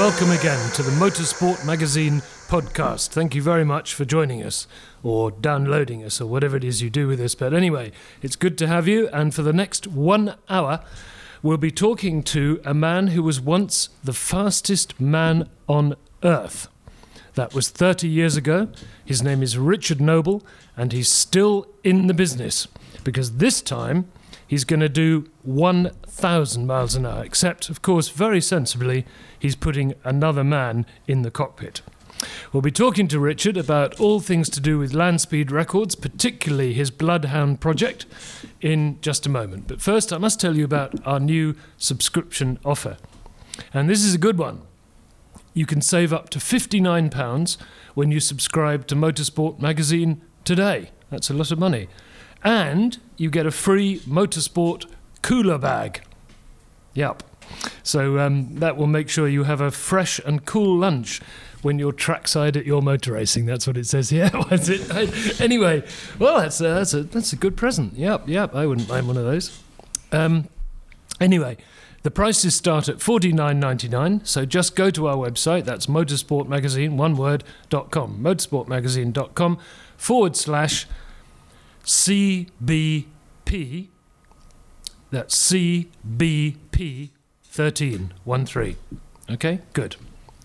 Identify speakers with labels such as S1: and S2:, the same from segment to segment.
S1: welcome again to the Motorsport Magazine podcast. Thank you very much for joining us or downloading us or whatever it is you do with us. But anyway, it's good to have you. And for the next one hour, we'll be talking to a man who was once the fastest man on earth. That was 30 years ago. His name is Richard Noble, and he's still in the business because this time he's going to do 1,000 miles an hour, except, of course, very sensibly, he's putting another man in the cockpit. We'll be talking to Richard about all things to do with land speed records, particularly his Bloodhound project, in just a moment. But first, I must tell you about our new subscription offer. And this is a good one. You can save up to £59 when you subscribe to Motorsport magazine today. That's a lot of money. And you get a free Motorsport cooler bag. Yep. So um, that will make sure you have a fresh and cool lunch when you're trackside at your motor racing. That's what it says here. It? Anyway, well, that's a, that's a that's a good present. Yep, yep. I wouldn't mind one of those. Um, anyway, the prices start at forty nine ninety nine. So just go to our website. That's motorsportmagazine one word dot com. Motorsportmagazine.com forward slash CBP. That's CBP thirteen one three. Okay, good.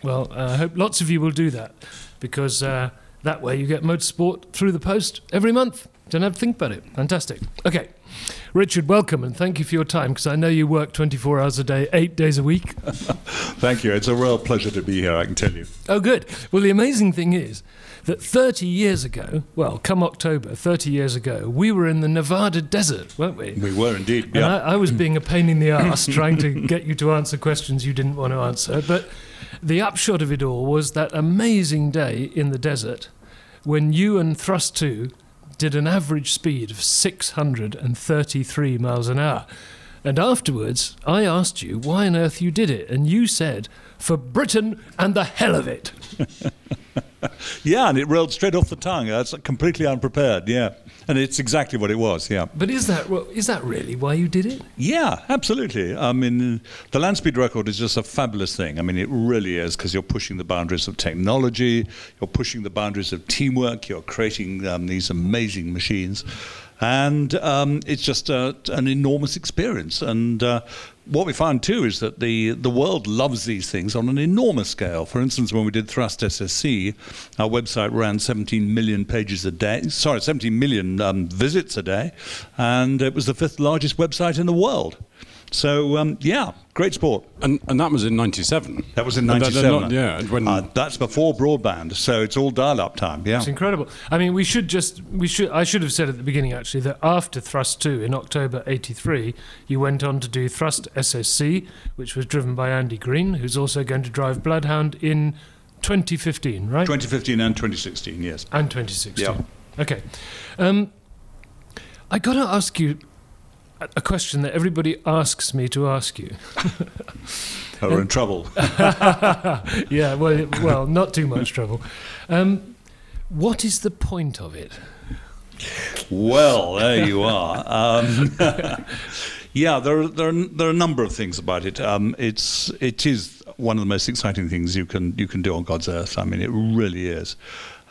S1: Well, uh, I hope lots of you will do that because uh, that way you get motorsport through the post every month. Don't have to think about it. Fantastic. Okay. Richard, welcome and thank you for your time because I know you work 24 hours a day, eight days a week.
S2: Thank you. It's a real pleasure to be here, I can tell you.
S1: Oh, good. Well, the amazing thing is that 30 years ago, well, come October, 30 years ago, we were in the Nevada desert, weren't we?
S2: We were indeed.
S1: And I, I was mm. being a pain in the ass trying to get you to answer questions you didn't want to answer. But the upshot of it all was that amazing day in the desert when you and Thrust 2 did an average speed of 633 miles an hour. And afterwards, I asked you why on earth you did it. And you said, for Britain and the hell of it.
S2: yeah, and it rolled straight off the tongue. That's completely unprepared. Yeah. And it's exactly what it was. Yeah.
S1: But is that, is that really why you did it?
S2: Yeah, absolutely. I mean, the land speed record is just a fabulous thing. I mean, it really is because you're pushing the boundaries of technology, you're pushing the boundaries of teamwork, you're creating um, these amazing machines. And um, it's just uh, an enormous experience. And uh, what we found too is that the, the world loves these things on an enormous scale. For instance, when we did Thrust SSC, our website ran 17 million pages a day, sorry, 17 million um, visits a day, and it was the fifth largest website in the world. So, um, yeah, great sport.
S3: And, and that was in 97.
S2: That was in 97.
S3: not- yeah, when,
S2: Uh, that's before broadband, so it's all dial up time, yeah.
S1: It's incredible. I mean, we should just we should I should have said at the beginning actually that after Thrust 2 in October 83, you went on to do Thrust SSC, which was driven by Andy Green, who's also going to drive Bloodhound in 2015, right?
S2: 2015 and 2016, yes.
S1: and 2016.
S2: Yeah.
S1: Okay. Um, I got to ask you a question that everybody asks me to ask you.
S2: Oh, We're in trouble.
S1: yeah, well, well, not too much trouble. Um, what is the point of it?
S2: Well, there you are. Um, yeah, there are, there, are, there are a number of things about it. Um, it's it is one of the most exciting things you can you can do on God's earth. I mean, it really is.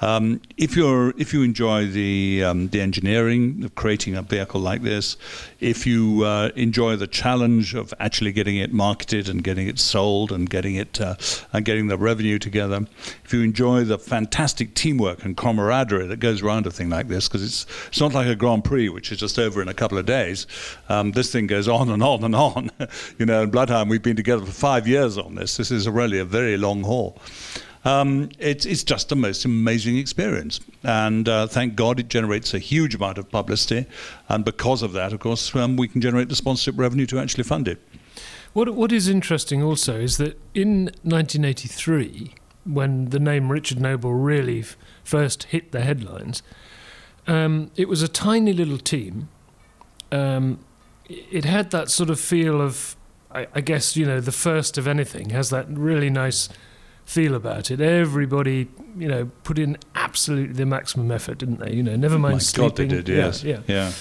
S2: Um, if you're if you enjoy the um, the engineering of creating a vehicle like this, if you uh, enjoy the challenge of actually getting it marketed and getting it sold and getting it uh, and getting the revenue together, if you enjoy the fantastic teamwork and camaraderie that goes around a thing like this, because it's it's not like a Grand Prix which is just over in a couple of days. Um, this thing goes on and on and on. you know, in Bloodhound we've been together for five years on this. This is really a very long haul. Um, it's, it's just the most amazing experience. And uh, thank God it generates a huge amount of publicity. And because of that, of course, um, we can generate the sponsorship revenue to actually fund it.
S1: What What is interesting also is that in 1983, when the name Richard Noble really f- first hit the headlines, um, it was a tiny little team. Um, it had that sort of feel of, I, I guess, you know, the first of anything has that really nice feel about it. Everybody, you know, put in absolutely the maximum effort, didn't they? You know, never mind
S2: My
S1: sleeping.
S2: God, they did. Yes.
S1: yeah.
S2: yeah.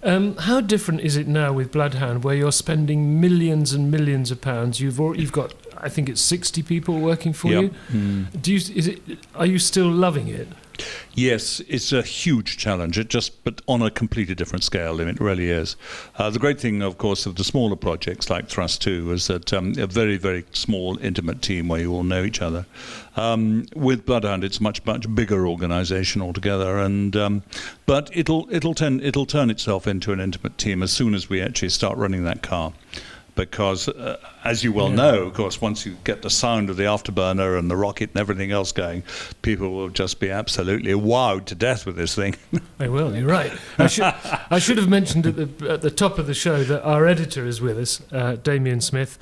S1: Um, how different is it now with Bloodhound, where you're spending millions and millions of pounds? You've al- you've got, I think it's sixty people working for
S2: Yep.
S1: you.
S2: Mm.
S1: Do you is it? Are you still loving it?
S2: Yes, it's a huge challenge. It just, but on a completely different scale. and It really is. Uh, the great thing, of course, of the smaller projects like Thrust Two is that um, a very, very small, intimate team where you all know each other. Um, with Bloodhound, it's a much, much bigger organisation altogether, and um, but it'll it'll turn it'll turn itself into an intimate team as soon as we actually start running that car. Because, uh, as you well
S1: Yeah.
S2: know, of course, once you get the sound of the afterburner and the rocket and everything else going, people will just be absolutely wowed to death with this thing.
S1: I will. You're right. I should I should have mentioned at the at the top of the show that our editor is with us, uh, Damien Smith,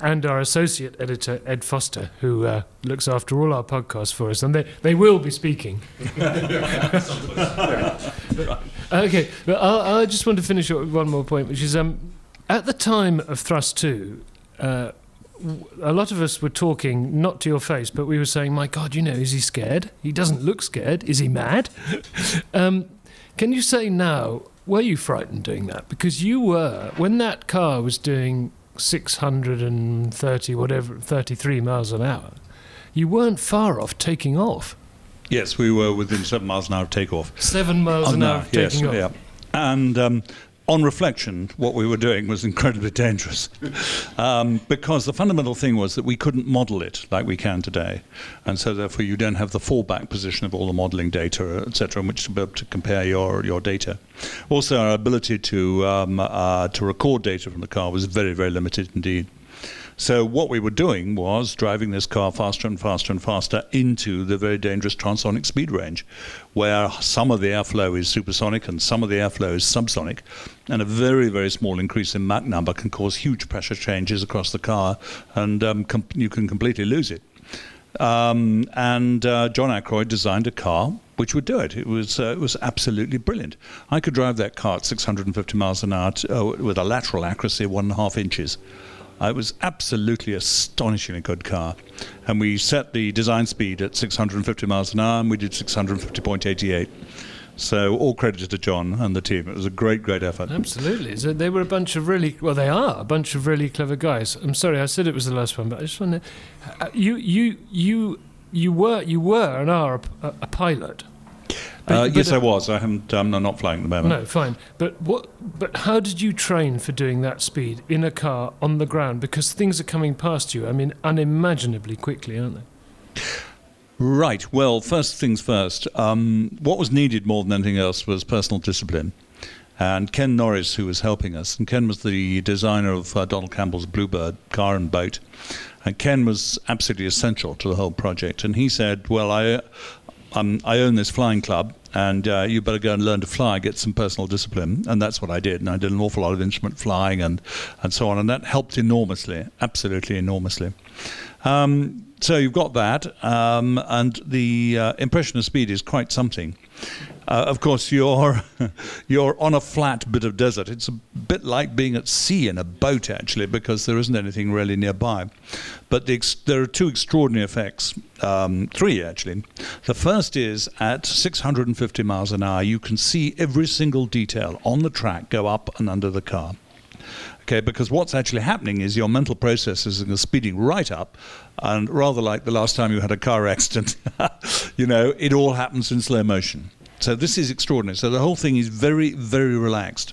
S1: and our associate editor Ed Foster, who uh, looks after all our podcasts for us, and they they will be speaking. But- okay, but I, I just want to finish up with one more point, which is um, at the time of Thrust Two. Uh, w- a lot of us were talking, not to your face, but we were saying, "My God, you know, is he scared? He doesn't look scared. Is he mad?" um, can you say now, were you frightened doing that? Because you were when that car was doing 630, whatever, 33 miles an hour. You weren't far off taking off.
S2: yes, we were within seven miles an hour of takeoff.
S1: Seven miles
S2: Oh,
S1: an
S2: no,
S1: hour of
S2: yes,
S1: off.
S2: yeah. And um, on reflection, what we were doing was incredibly dangerous um, because the fundamental thing was that we couldn't model it like we can today. And so, therefore, you don't have the fallback position of all the modeling data, etc., in which to be able to compare your, your data. Also, our ability to, um, uh, to record data from the car was very, very limited indeed. So what we were doing was driving this car faster and faster and faster into the very dangerous transonic speed range, where some of the airflow is supersonic and some of the airflow is subsonic, and a very very small increase in Mach number can cause huge pressure changes across the car, and um, com- you can completely lose it. Um, and uh, John Ackroyd designed a car which would do it. It was uh, it was absolutely brilliant. I could drive that car at 650 miles an hour to, uh, with a lateral accuracy of one and a half inches. Uh, It was absolutely astonishingly good car, and we set the design speed at 650 miles an hour, and we did 650.88. So all credit to John and the team. It was a great, great effort.
S1: Absolutely. So they were a bunch of really well. They are a bunch of really clever guys. I'm sorry, I said it was the last one, but I just want to. Uh, you, you, you, you were, you were, and are a, a pilot. But-
S2: Uh,
S1: but
S2: yes,
S1: uh,
S2: I was. I haven't. Um, I'm not flying at the moment.
S1: No, fine. But what? But how did you train for doing that speed in a car on the ground? Because things are coming past you. I mean, unimaginably quickly, aren't they?
S2: Right. Well, first things first. Um, what was needed more than anything else was personal discipline. And Ken Norris, who was helping us, and Ken was the designer of uh, Donald Campbell's Bluebird car and boat. And Ken was absolutely essential to the whole project. And he said, "Well, I, um, I own this flying club, and uh, you better go and learn to fly, get some personal discipline." And that's what I did. And I did an awful lot of instrument flying and and so on, and that helped enormously, absolutely enormously. Um, so you've got that, um, and the uh, impression of speed is quite something. Uh, of course, you're you're on a flat bit of desert. It's a bit like being at sea in a boat, actually, because there isn't anything really nearby. But the ex- there are two extraordinary effects, um, three actually. The first is at 650 miles an hour, you can see every single detail on the track go up and under the car. Okay, because what's actually happening is your mental processes are speeding right up, and rather like the last time you had a car accident, you know, it all happens in slow motion. So this is extraordinary. So the whole thing is very, very relaxed.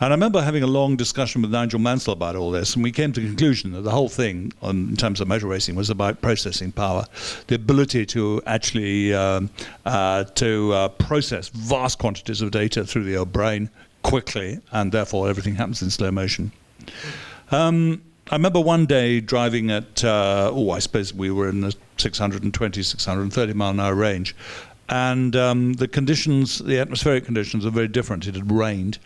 S2: And I remember having a long discussion with Nigel Mansell about all this, and we came to the conclusion that the whole thing, on, in terms of motor racing, was about processing power, the ability to actually um, uh, to uh, process vast quantities of data through the brain quickly, and therefore everything happens in slow motion. Um, I remember one day driving at, uh, oh, I suppose we were in the 620, 630 mile an hour range, and um, the conditions, the atmospheric conditions, are very different. It had rained,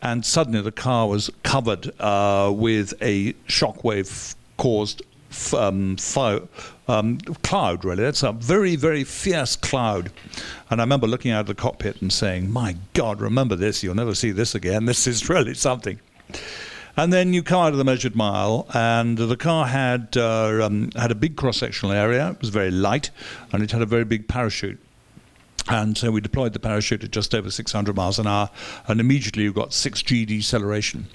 S2: and suddenly the car was covered uh, with a shockwave caused f- um, fi- um, cloud, really. That's a very, very fierce cloud. And I remember looking out of the cockpit and saying, My God, remember this. You'll never see this again. This is really something. And then you come out of the measured mile, and the car had uh, um, had a big cross sectional area. It was very light, and it had a very big parachute. And so we deployed the parachute at just over 600 miles an hour, and immediately you got 6G deceleration.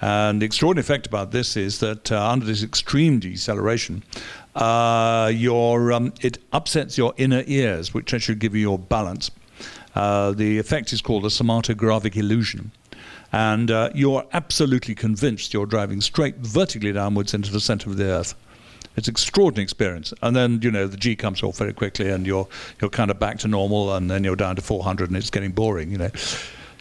S2: And the extraordinary effect about this is that uh, under this extreme deceleration, uh, your um, it upsets your inner ears, which actually give you your balance. Uh, the effect is called a somatogravic illusion. And uh, you're absolutely convinced you're driving straight vertically downwards into the center of the earth. It's an extraordinary experience. And then, you know, the G comes off very quickly and you're, you're kind of back to normal and then you're down to 400 and it's getting boring, you know.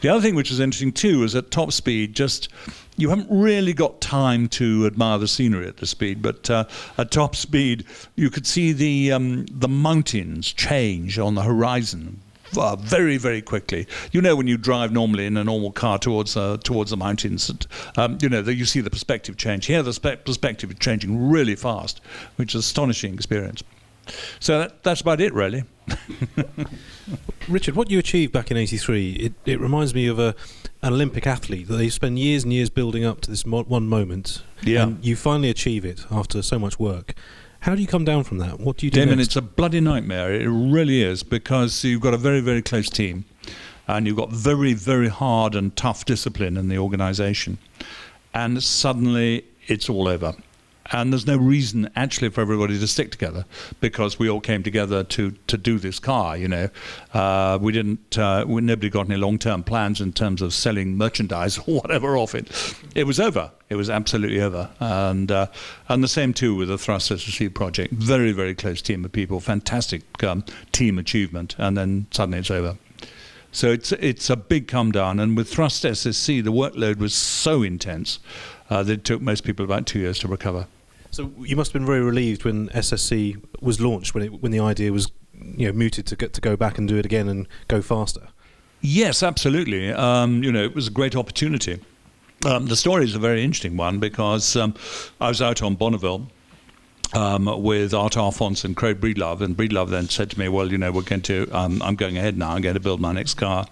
S2: The other thing which is interesting too is at top speed, just you haven't really got time to admire the scenery at the speed, but uh, at top speed you could see the um, the mountains change on the horizon uh, very, very quickly. You know, when you drive normally in a normal car towards uh, towards the mountains, um, you know, that you see the perspective change. Here, the spe- perspective is changing really fast, which is an astonishing experience. So that, that's about it, really.
S4: Richard, what you achieved back in '83, it, it reminds me of a an Olympic athlete that they spend years and years building up to this mo- one moment.
S2: Yeah.
S4: And you finally achieve it after so much work. How do you come down from that? What do you do
S2: Damien,
S4: next?
S2: it's a bloody nightmare. It really is because you've got a very, very close team, and you've got very, very hard and tough discipline in the organisation, and suddenly it's all over. And there's no reason actually for everybody to stick together because we all came together to, to do this car. You know, uh, we didn't. Uh, we, nobody got any long-term plans in terms of selling merchandise or whatever off it. It was over. It was absolutely over. And uh, and the same too with the Thrust SSC project. Very very close team of people. Fantastic um, team achievement. And then suddenly it's over. So it's it's a big come down. And with Thrust SSC, the workload was so intense uh, that it took most people about two years to recover.
S4: So you must have been very relieved when SSC was launched, when it, when the idea was, you know, mooted to get to go back and do it again and go faster.
S2: Yes, absolutely. Um, you know, it was a great opportunity. Um, the story is a very interesting one because um, I was out on Bonneville um, with Art Arfons and Craig Breedlove, and Breedlove then said to me, "Well, you know, we're going to, um, I'm going ahead now. I'm going to build my next car."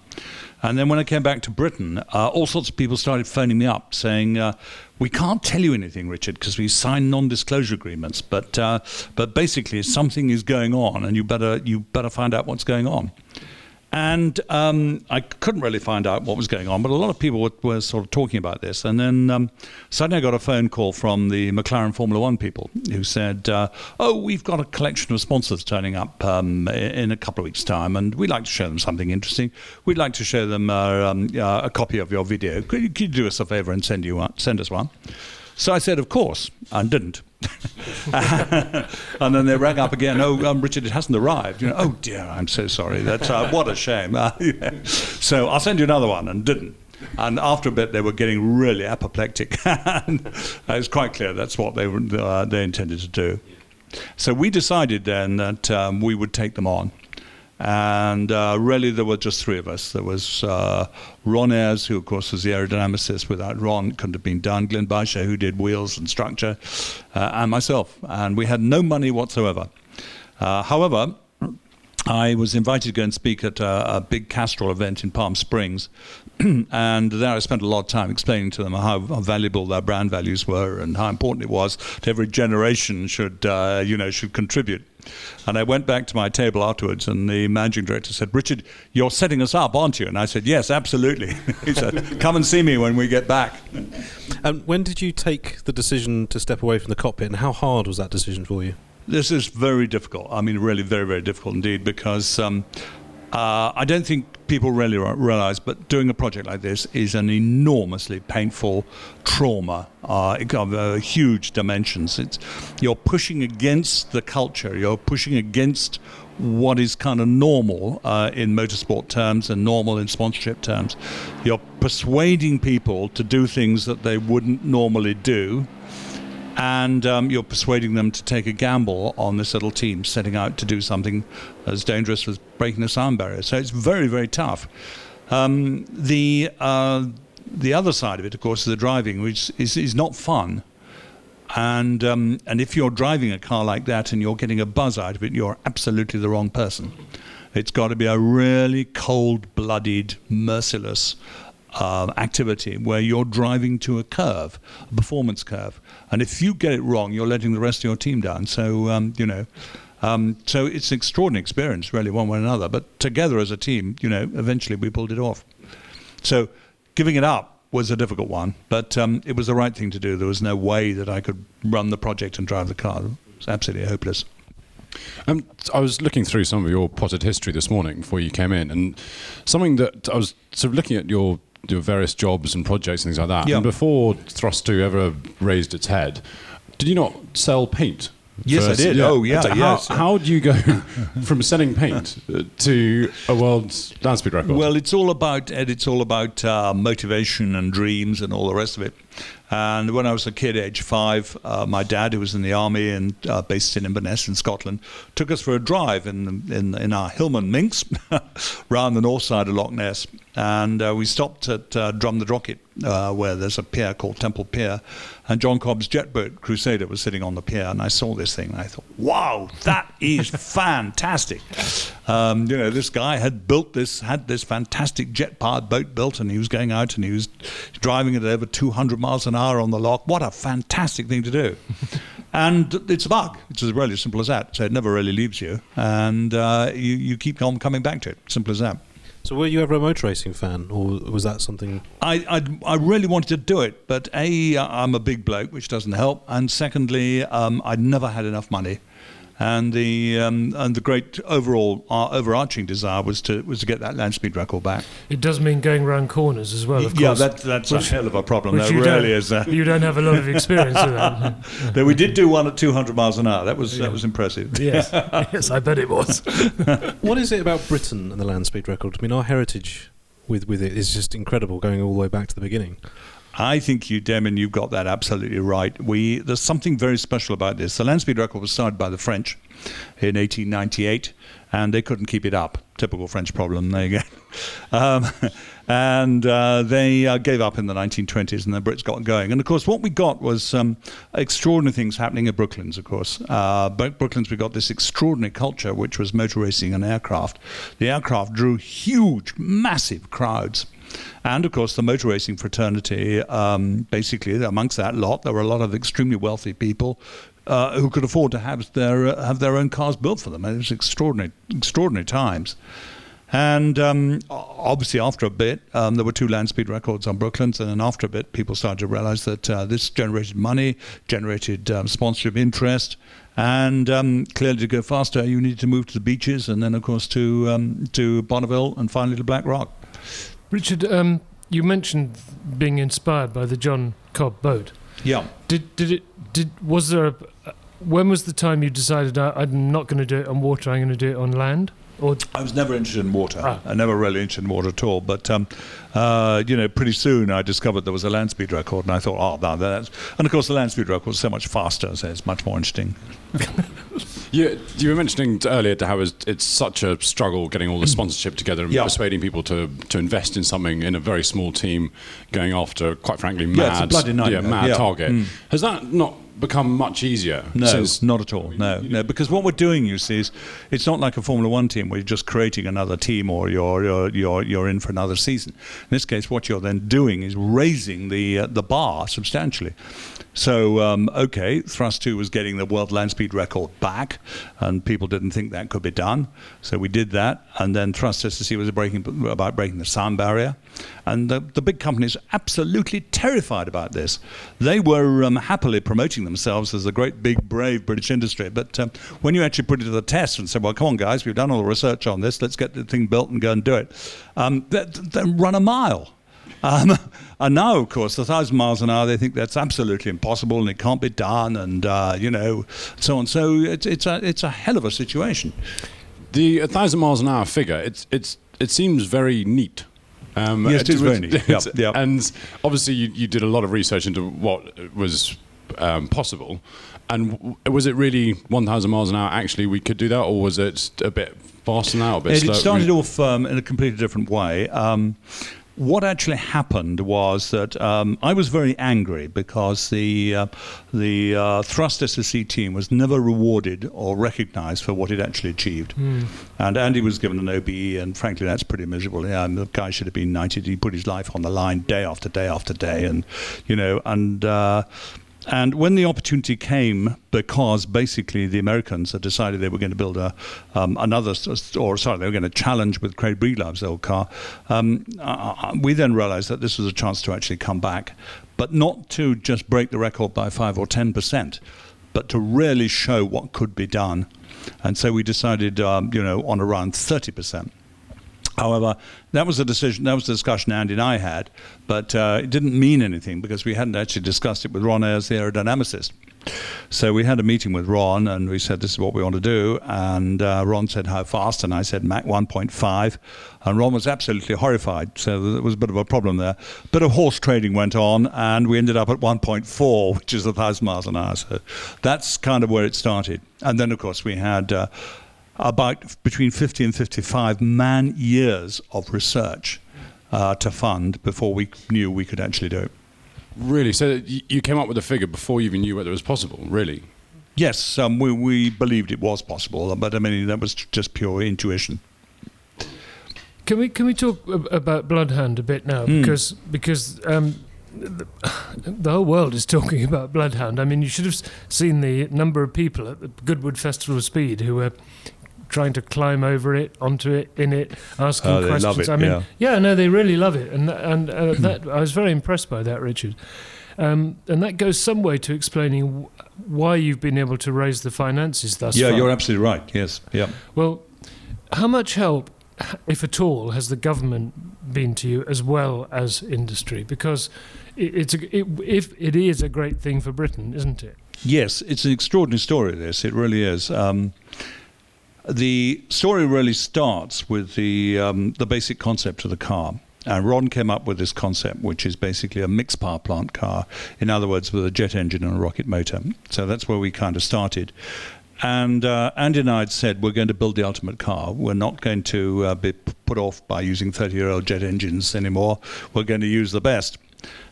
S2: And then when I came back to Britain, uh, all sorts of people started phoning me up saying, uh, "We can't tell you anything, Richard, because we signed non-disclosure agreements. But uh, but basically, something is going on, and you better you better find out what's going on." And um, I couldn't really find out what was going on, but a lot of people were, were sort of talking about this. And then um, suddenly I got a phone call from the McLaren Formula One people who said, uh, Oh, we've got a collection of sponsors turning up um, in a couple of weeks' time, and we'd like to show them something interesting. We'd like to show them uh, um, uh, a copy of your video. Could you, could you do us a favor and send, you one, send us one? So I said, Of course, and didn't. and then they rang up again. Oh, um, Richard, it hasn't arrived. You know, oh dear, I'm so sorry. That's uh, what a shame. Uh, yeah. So I'll send you another one, and didn't. And after a bit, they were getting really apoplectic, and it was quite clear that's what they uh, they intended to do. So we decided then that um, we would take them on. And uh, really, there were just three of us. There was uh, Ron Ayers, who, of course, was the aerodynamicist. Without Ron, couldn't have been done. Glynne Bowsher, who did wheels and structure, uh, and myself. And we had no money whatsoever. Uh, however, I was invited to go and speak at a, a big Castrol event in Palm Springs, and there I spent a lot of time explaining to them how, valuable their brand values were and how important it was that every generation should, uh, you know, should contribute. And I went back to my table afterwards, and the managing director said, "Richard, you're setting us up, aren't you?" And I said, "Yes, absolutely." he said, "Come and see me when we get back."
S4: And when did you take the decision to step away from the cockpit, and how hard was that decision for you?
S2: This is very difficult. I mean, really, very, very difficult indeed, because um, uh, I don't think people really realize, but doing a project like this is an enormously painful trauma uh, of uh, huge dimensions. It's, you're pushing against the culture, you're pushing against what is kind of normal uh, in motorsport terms and normal in sponsorship terms. You're persuading people to do things that they wouldn't normally do and um, you're persuading them to take a gamble on this little team setting out to do something as dangerous as breaking a sound barrier. So it's very, very tough. Um, the uh, the other side of it, of course, is the driving, which is, is not fun. And um, and if you're driving a car like that and you're getting a buzz out of it, you're absolutely the wrong person. It's got to be a really cold-blooded, merciless, uh, activity where you're driving to a curve, a performance curve, and if you get it wrong, you're letting the rest of your team down. So um, you know. Um, so it's an extraordinary experience, really, one way or another. But together as a team, you know, eventually we pulled it off. So giving it up was a difficult one, but um, it was the right thing to do. There was no way that I could run the project and drive the car. It was absolutely hopeless.
S3: Um, I was looking through some of your potted history this morning before you came in, and something that I was sort of looking at your your various jobs and projects and things like that.
S2: Yeah.
S3: And before Thrust Two ever raised its head, did you not sell paint?
S2: Yes, I
S3: first?
S2: did. Oh, yeah,
S3: And
S2: yes.
S3: How, how do you go from selling paint to a world speed record?
S2: Well, it's all about Ed. It's all about uh, motivation and dreams and all the rest of it. And when I was a kid, age five, uh, my dad, who was in the army and uh, based in Inverness in Scotland, took us for a drive in in, in our Hillman Minx round the north side of Loch Ness, and uh, we stopped at uh, Drumnadrochit, uh, where there's a pier called Temple Pier, and John Cobb's jet boat Crusader was sitting on the pier, and I saw this thing, and I thought, wow, that is fantastic. Um, you know, this guy had built this, had this fantastic jet-powered boat built, and he was going out and he was driving it at over 200 miles an hour on the loch. What a fantastic thing to do! and it's a bug. It's as really simple as that. So it never really leaves you, and uh, you you keep on coming back to it. Simple as that.
S4: So were you ever a motor racing fan, or was that something?
S2: I, I, I really wanted to do it, but A, I'm a big bloke, which doesn't help, and secondly, um, I'd never had enough money. And the um, and the great overall uh, overarching desire was to was to get that land speed record back.
S1: It does mean going round corners as well, of
S2: yeah,
S1: course.
S2: that, that's
S1: Which-
S2: a hell of a problem.
S1: which
S2: That
S1: you
S2: really
S1: don't-
S2: is. Uh,
S1: You don't have a lot of experience with that.
S2: but we did do one at 200 miles an hour. That was
S1: Yeah.
S2: that was impressive.
S1: yes, yes, I bet it was.
S4: What is it about Britain and the land speed record? I mean, our heritage with with it is just incredible, going all the way back to the beginning.
S2: I think you, Damien, you've got that absolutely right. We there's something very special about this. The land speed record was started by the French in 1898, and they couldn't keep it up. Typical French problem. There you go. Um, and uh, they uh, gave up in the 1920s, and the Brits got going. And of course, what we got was um, extraordinary things happening at Brooklands. Of course, uh, Brooklands we got this extraordinary culture, which was motor racing and aircraft. The aircraft drew huge, massive crowds. And of course, the motor racing fraternity, um, basically, amongst that lot, there were a lot of extremely wealthy people uh, who could afford to have their uh, have their own cars built for them. And it was extraordinary, extraordinary times. And um, obviously, after a bit, um, there were two land speed records on Brooklands, and then after a bit, people started to realize that uh, this generated money, generated um, sponsorship interest, and um, clearly to go faster, you needed to move to the beaches, and then, of course, to um, to Bonneville, and finally to Black Rock.
S1: Richard, um, you mentioned being inspired by the John Cobb boat.
S2: Yeah.
S1: Did did it did was there a when was the time you decided "I- I'm not going to do it on water, I'm going to do it on land? Or
S2: I was never interested in water.
S1: Ah.
S2: I never really interested in water at all. But um, uh, you know, pretty soon I discovered there was a land speed record, and I thought, oh, no, that's. And of course, the land speed record was so much faster, so it's much more interesting.
S3: You, you were mentioning earlier to how it's, it's such a struggle getting all the sponsorship together and
S2: Yeah.
S3: persuading people to, to invest in something in a very small team, going after, quite frankly, mad,
S2: Yeah, it's a bloody nightmare.
S3: yeah, mad
S2: Yeah.
S3: target.
S2: Mm.
S3: Has that not become much easier
S2: No,
S3: since
S2: not at all. No, no, because what we're doing, you see, is it's not like a Formula One team where you're just creating another team or you're you're you're, you're in for another season. In this case, what you're then doing is raising the uh, the bar substantially. So, um, okay, Thrust 2 was getting the world land speed record back, and people didn't think that could be done. So we did that, and then Thrust SSC was breaking, about breaking the sound barrier. And the, the big companies absolutely terrified about this. They were um, happily promoting themselves as a great, big, brave British industry. But um, when you actually put it to the test and say, well, come on, guys, we've done all the research on this, let's get the thing built and go and do it, um, they, they run a mile. Um, and now, of course, a thousand miles an hour, they think that's absolutely impossible and it can't be done, and uh, you know, so on. So it's it's a it's a hell of a situation.
S3: the 1,000 miles an hour figure, it's, it's, it seems very neat. Um,
S2: Yes, it is very neat. Yep, yep.
S3: And obviously, you, you did a lot of research into what was um, possible. And w- was it really 1,000 miles an hour actually we could do that, or was it a bit faster now? A bit
S2: It,
S3: slow?
S2: it started off um, in a completely different way. Um, what actually happened was that um, I was very angry because the uh, the uh, thrust SSC team was never rewarded or recognised for what it actually achieved. And Andy was given an OBE, and frankly, that's pretty miserable. Yeah, and the guy should have been knighted. He put his life on the line day after day after day, and you know, and. Uh, and when the opportunity came, because basically the Americans had decided they were going to build a um, another, or sorry, they were going to challenge with Craig Breedlove's old car, um, uh, we then realised that this was a chance to actually come back, but not to just break the record by five or ten percent, but to really show what could be done. And so we decided, um, you know, on around thirty percent. However, that was a decision, that was a discussion Andy and I had, but uh, it didn't mean anything because we hadn't actually discussed it with Ron Ayers, the aerodynamicist. So we had a meeting with Ron and we said, This is what we want to do. And uh, Ron said, How fast? And I said, Mach 1.5. And Ron was absolutely horrified. So there was a bit of a problem there. bit of horse trading went on and we ended up at 1.4, which is 1,000 miles an hour. So that's kind of where it started. And then, of course, we had. Uh, about between 50 and 55 man years of research uh, to fund before we knew we could actually do it.
S3: Really? So you came up with a figure before you even knew whether it was possible, really?
S2: Yes, um, we, we believed it was possible, but I mean, that was just pure intuition.
S1: Can we can we talk about Bloodhound a bit now?
S2: Hmm.
S1: Because because um, the, the whole world is talking about Bloodhound. I mean, you should have seen the number of people at the Goodwood Festival of Speed who were trying to climb over it, onto it, in it, asking
S2: Oh,
S1: questions.
S2: it,
S1: I mean,
S2: yeah.
S1: no, they really love it, and and uh, that I was very impressed by that, Richard. Um, and that goes some way to explaining wh- why you've been able to raise the finances thus
S2: yeah,
S1: far.
S2: you're absolutely right. Yes, yeah.
S1: Well, how much help, if at all, has the government been to you as well as industry? Because it's a, it, if it is a great thing for Britain, isn't it?
S2: Yes, it's an extraordinary story. This it really is. Um, the story really starts with the um, the basic concept of the car. And Ron came up with this concept, which is basically a mixed power plant car. In other words, with a jet engine and a rocket motor. So that's where we kind of started. And uh, Andy and I had said we're going to build the ultimate car. We're not going to uh, be put off by using 30-year-old jet engines anymore. We're going to use the best.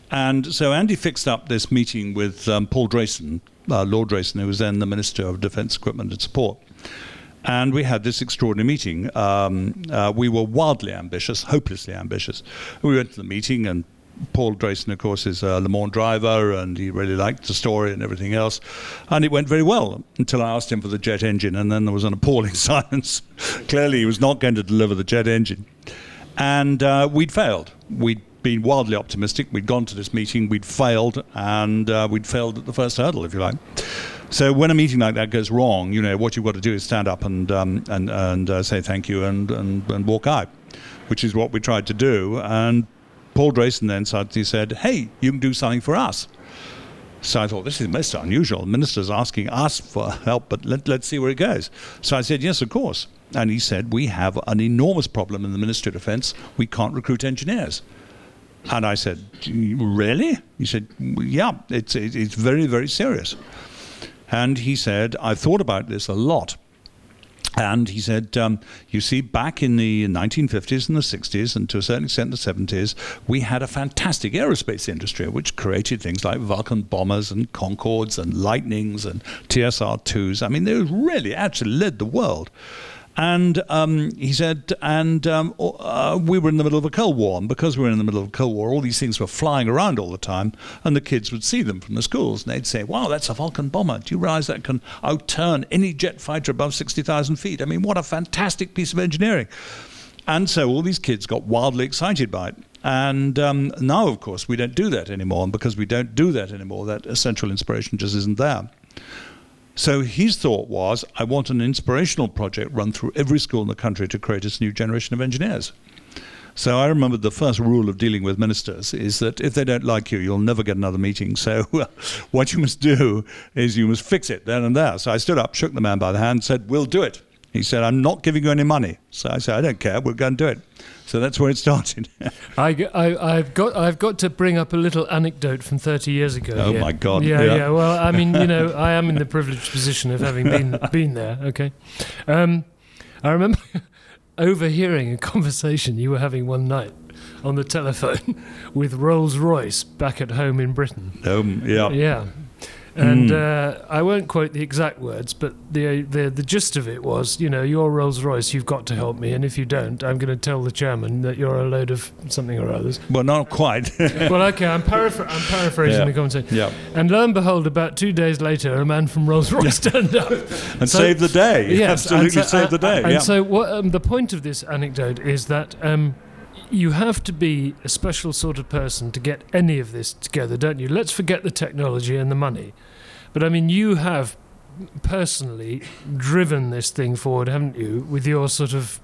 S2: And so Andy fixed up this meeting with um, Paul Drayson, uh, Lord Drayson, who was then the Minister of Defence Equipment and Support. And we had this extraordinary meeting. Um, uh, we were wildly ambitious, hopelessly ambitious. We went to the meeting, and Paul Drayson, of course, is a Le Mans driver, and he really liked the story and everything else. And it went very well until I asked him for the jet engine, and then there was an appalling silence. Clearly, he was not going to deliver the jet engine. And uh, we'd failed. We'd been wildly optimistic. We'd gone to this meeting, we'd failed, and uh, we'd failed at the first hurdle, if you like. So when a meeting like that goes wrong, you know what you've got to do is stand up and um, and and uh, say thank you and, and and walk out, which is what we tried to do. And Paul Drayson then suddenly said, "Hey, you can do something for us." So I thought this is most unusual. The minister's asking us for help, but let, let's see where it goes. So I said, yes, of course. And he said, we have an enormous problem in the Ministry of Defence. We can't recruit engineers. And I said, really? He said, yeah, it's, it's very, very serious. And he said, I've thought about this a lot. And he said, um, you see, back in the 1950s and the 60s, and to a certain extent the 70s, we had a fantastic aerospace industry which created things like Vulcan bombers and Concordes and Lightnings and TSR 2s. I mean, they really actually led the world. And um, he said, and um, uh, we were in the middle of a Cold War, and because we were in the middle of a Cold War, all these things were flying around all the time, and the kids would see them from the schools, and they'd say, "Wow, that's a Vulcan bomber! Do you realise that can outturn any jet fighter above sixty thousand feet? I mean, what a fantastic piece of engineering!" And so all these kids got wildly excited by it. And um, now, of course, we don't do that anymore, and because we don't do that anymore, that essential inspiration just isn't there. So his thought was, I want an inspirational project run through every school in the country to create this new generation of engineers. So I remember the first rule of dealing with ministers is that if they don't like you, you'll never get another meeting. So what you must do is you must fix it then and there. So I stood up, shook the man by the hand, said, "We'll do it." He said, "I'm not giving you any money." So I said, "I don't care. We'll go and do it." So that's where it started.
S1: I, have got I've got to bring up a little anecdote from 30 years ago.
S2: Oh,
S1: here.
S2: my God.
S1: Yeah,
S2: Yeah.
S1: yeah, Well, I mean, you know, I am in the privileged position of having been been there. Okay, um, I remember overhearing a conversation you were having one night on the telephone with Rolls Royce back at home in Britain.
S2: Um, yeah.
S1: Yeah. And uh, I won't quote the exact words, but the, the the gist of it was, you know, you're Rolls Royce, you've got to help me, and if you don't, I'm going to tell the chairman that you're a load of something or others.
S2: Well, not quite.
S1: well, okay, I'm, paraphr- I'm paraphrasing
S2: Yeah.
S1: the conversation.
S2: yeah.
S1: And lo and behold, about two days later, a man from Rolls Royce turned up.
S2: And
S1: So-
S2: save the day.
S1: Yes,
S2: Absolutely
S1: so-
S2: save the day.
S1: And
S2: yeah.
S1: so, what um, the point of this anecdote is that um, you have to be a special sort of person to get any of this together, don't you? Let's forget the technology and the money, but I mean, you have personally driven this thing forward, haven't you, with your sort of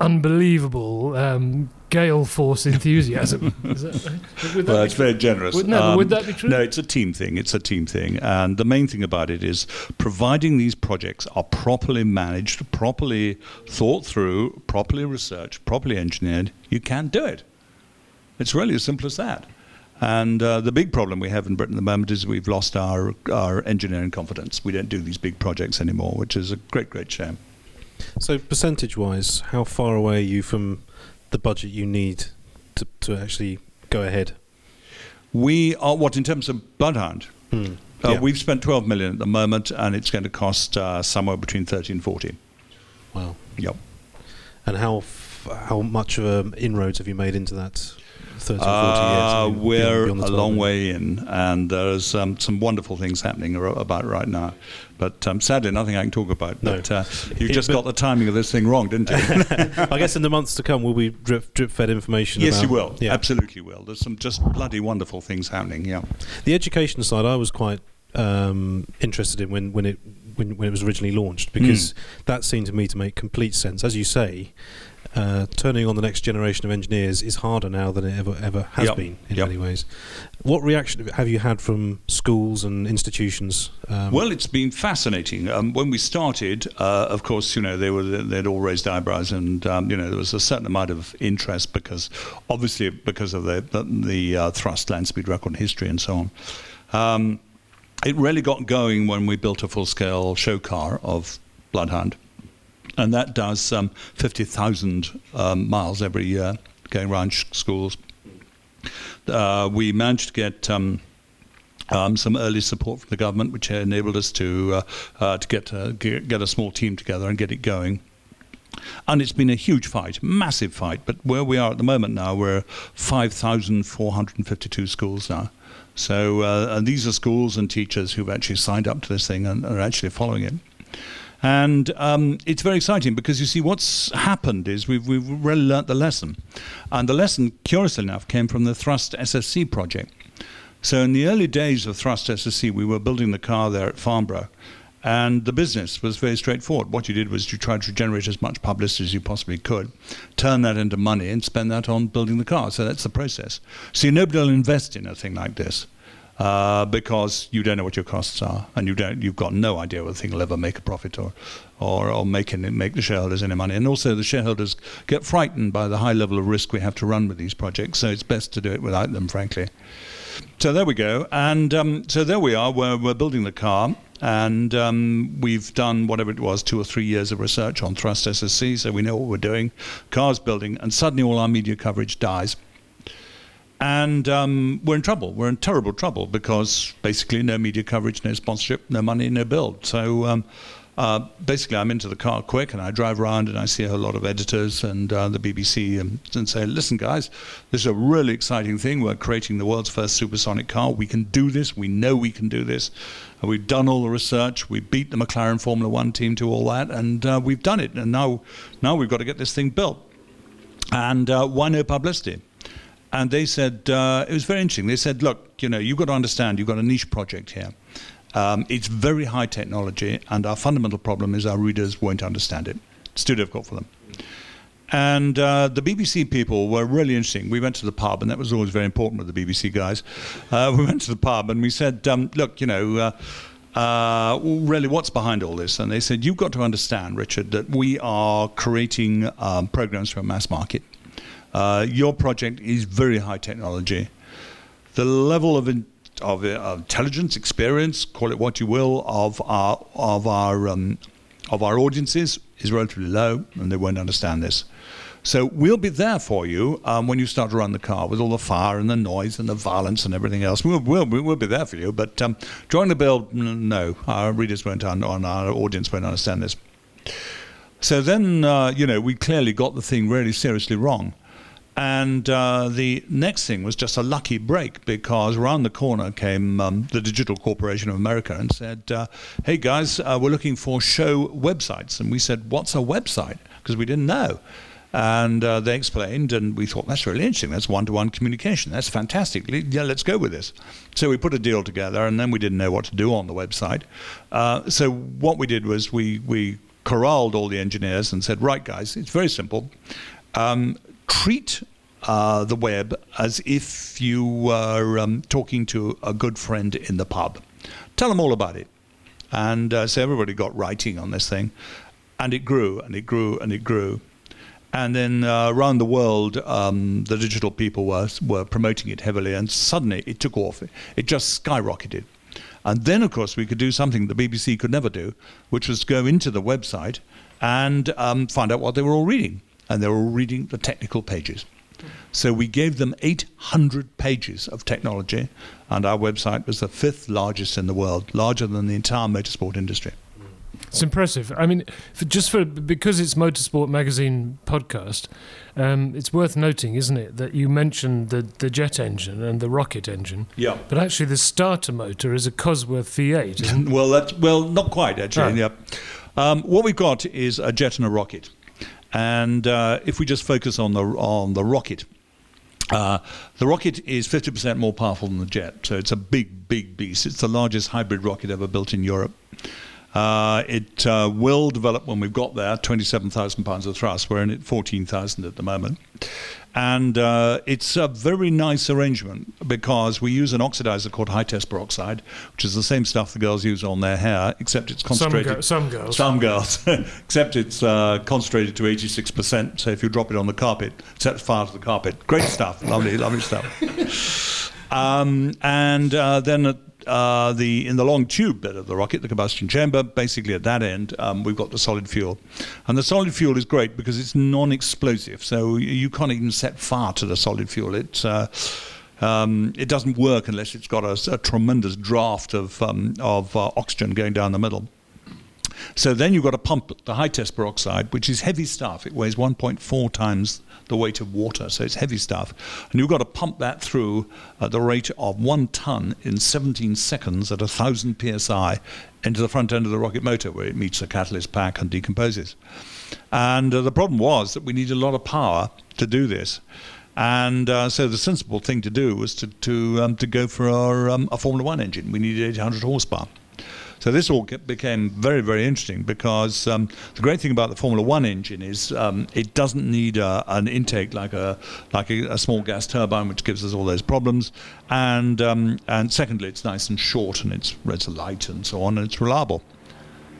S1: unbelievable um, gale force enthusiasm? Is that? That
S2: well, it's very generous.
S1: Would, no,
S2: Um,
S1: would that be true?
S2: No, it's a team thing. It's a team thing. And the main thing about it is providing these projects are properly managed, properly thought through, properly researched, properly engineered, you can do it. It's really as simple as that. And uh, the big problem we have in Britain at the moment is we've lost our, our engineering confidence. We don't do these big projects anymore, which is a great, great shame.
S4: So, percentage wise, how far away are you from the budget you need to, to actually go ahead?
S2: We are, what, in terms of Bloodhound?
S4: Hmm.
S2: Uh,
S4: Yeah.
S2: We've spent 12 million at the moment, and it's going to cost uh, somewhere between 30 and 40.
S4: Wow.
S2: Yep.
S4: And how f- how much of um, inroads have you made into that 30 or 40?
S2: Uh,
S4: mean,
S2: we're
S4: beyond- beyond
S2: a long way in, and there's um, some wonderful things happening about right now. But um, sadly, nothing I can talk about.
S4: No.
S2: But uh, you
S4: It-
S2: just
S4: but-
S2: got the timing of this thing wrong, didn't you?
S4: I guess in the months to come, will we drip, drip fed information?
S2: yes,
S4: about,
S2: you will.
S4: Yeah.
S2: Absolutely will. There's some just bloody wonderful things happening. Yeah.
S4: The education side, I was quite um, interested in when, when it when, when it was originally launched because that seemed to me to make complete sense. As you say, uh, turning on the next generation of engineers is harder now than it ever ever has
S2: Yep.
S4: been in
S2: Yep.
S4: many ways. What reaction have you had from schools and institutions? Um,
S2: Well, it's been fascinating. Um, when we started, uh, of course, you know they were they'd all raised eyebrows, and um, you know there was a certain amount of interest because, obviously, because of the the, the uh, thrust land speed record history and so on. Um, it really got going when we built a full-scale show car of Bloodhound, and that does um, fifty thousand um, miles every year going around sh- schools. Uh, we managed to get. Um, um, some early support from the government, which enabled us to uh, uh, to get, uh, get get a small team together and get it going. And it's been a huge fight, massive fight. But where we are at the moment now, we're 5,452 schools now. So uh, and these are schools and teachers who've actually signed up to this thing and are actually following it. And um, it's very exciting because you see what's happened is we've, we've really learnt the lesson. And the lesson, curiously enough, came from the Thrust SSC project. So in the early days of Thrust SSC, we were building the car there at Farnborough. And the business was very straightforward. What you did was you tried to generate as much publicity as you possibly could, turn that into money, and spend that on building the car. So that's the process. See, nobody will invest in a thing like this uh, because you don't know what your costs are, and you don't. You've got no idea whether the thing will ever make a profit or, or, or make any, make the shareholders any money. And also, the shareholders get frightened by the high level of risk we have to run with these projects. So it's best to do it without them, frankly. So there we go. And um, so there we are. We're, we're building the car. And um, we've done whatever it was, two or three years of research on Thrust SSC, so we know what we're doing. Car's building, and suddenly all our media coverage dies. And um, we're in trouble. We're in terrible trouble because basically no media coverage, no sponsorship, no money, no build. So um, uh, basically, I'm into the car quick and I drive around and I see a lot of editors and uh, the BBC and, and say, listen, guys, this is a really exciting thing. We're creating the world's first supersonic car. We can do this. We know we can do this. And we've done all the research. We beat the McLaren Formula One team to all that, and uh, we've done it. And now, now we've got to get this thing built. And uh, why no publicity? And they said, uh, it was very interesting. They said, look, you know, you've got to understand, you've got a niche project here. Um, it's very high technology, and our fundamental problem is our readers won't understand it. It's too difficult for them. And uh, the BBC people were really interesting. We went to the pub, and that was always very important with the BBC guys. Uh, we went to the pub and we said, um, look, you know, uh, uh, really, what's behind all this? And they said, you've got to understand, Richard, that we are creating um, programs for a mass market. Uh, your project is very high technology. The level of, in, of, uh, of intelligence, experience, call it what you will, of our of our um, of our audiences is relatively low, and they won't understand this. So we'll be there for you um, when you start to run the car with all the fire and the noise and the violence and everything else. We'll, we'll, we'll be there for you. But um, join the build, no. Our readers won't, un- our audience won't understand this. So then, uh, you know, we clearly got the thing really seriously wrong. And uh, the next thing was just a lucky break because around the corner came um, the Digital Corporation of America and said, uh, Hey guys, uh, we're looking for show websites. And we said, What's a website? Because we didn't know. And uh, they explained, and we thought, That's really interesting. That's one to one communication. That's fantastic. Yeah, let's go with this. So we put a deal together, and then we didn't know what to do on the website. Uh, so what we did was we, we corralled all the engineers and said, Right, guys, it's very simple. Um, treat uh, the web as if you were um, talking to a good friend in the pub. Tell them all about it. And uh, so everybody got writing on this thing. And it grew and it grew and it grew. And then uh, around the world, um, the digital people were, were promoting it heavily, and suddenly it took off. It just skyrocketed. And then, of course, we could do something the BBC could never do, which was go into the website and um, find out what they were all reading. And they were all reading the technical pages. So we gave them 800 pages of technology, and our website was the fifth largest in the world, larger than the entire motorsport industry.
S1: It's impressive. I mean, for, just for because it's Motorsport Magazine podcast, um, it's worth noting, isn't it, that you mentioned the, the jet engine and the rocket engine,
S2: Yeah.
S1: but actually the starter motor is a Cosworth V8.
S2: Well, that's well, not quite actually.
S1: Oh.
S2: Yeah. Um, what we've got is a jet and a rocket, and uh, if we just focus on the on the rocket, uh, the rocket is 50% more powerful than the jet, so it's a big, big beast. It's the largest hybrid rocket ever built in Europe. Uh, it uh, will develop when we've got there 27,000 pounds of thrust. We're in at 14,000 at the moment. And uh, it's a very nice arrangement because we use an oxidizer called high test peroxide, which is the same stuff the girls use on their hair, except it's concentrated.
S1: Some, go- some girls.
S2: Some girls, except it's uh, concentrated to 86%. So if you drop it on the carpet, it sets fire to the carpet. Great stuff. lovely, lovely stuff. Um, and uh, then at, uh, the in the long tube bit of the rocket, the combustion chamber, basically at that end, um, we've got the solid fuel, and the solid fuel is great because it's non-explosive, so you- can't even set fire to the solid fuel. It's uh, um, it doesn't work unless it's got a, a tremendous draft of um, of uh, oxygen going down the middle. So then you've got to pump the high test peroxide, which is heavy stuff. It weighs 1.4 times the weight of water, so it's heavy stuff. And you've got to pump that through at the rate of one ton in 17 seconds at 1,000 psi into the front end of the rocket motor, where it meets the catalyst pack and decomposes. And uh, the problem was that we needed a lot of power to do this. And uh, so the sensible thing to do was to to, um, to go for our, um, a Formula One engine. We needed 800 horsepower. So this all became very, very interesting because um, the great thing about the Formula One engine is um, it doesn't need a, an intake like a like a, a small gas turbine, which gives us all those problems. And um, and secondly, it's nice and short, and it's it's light and so on, and it's reliable.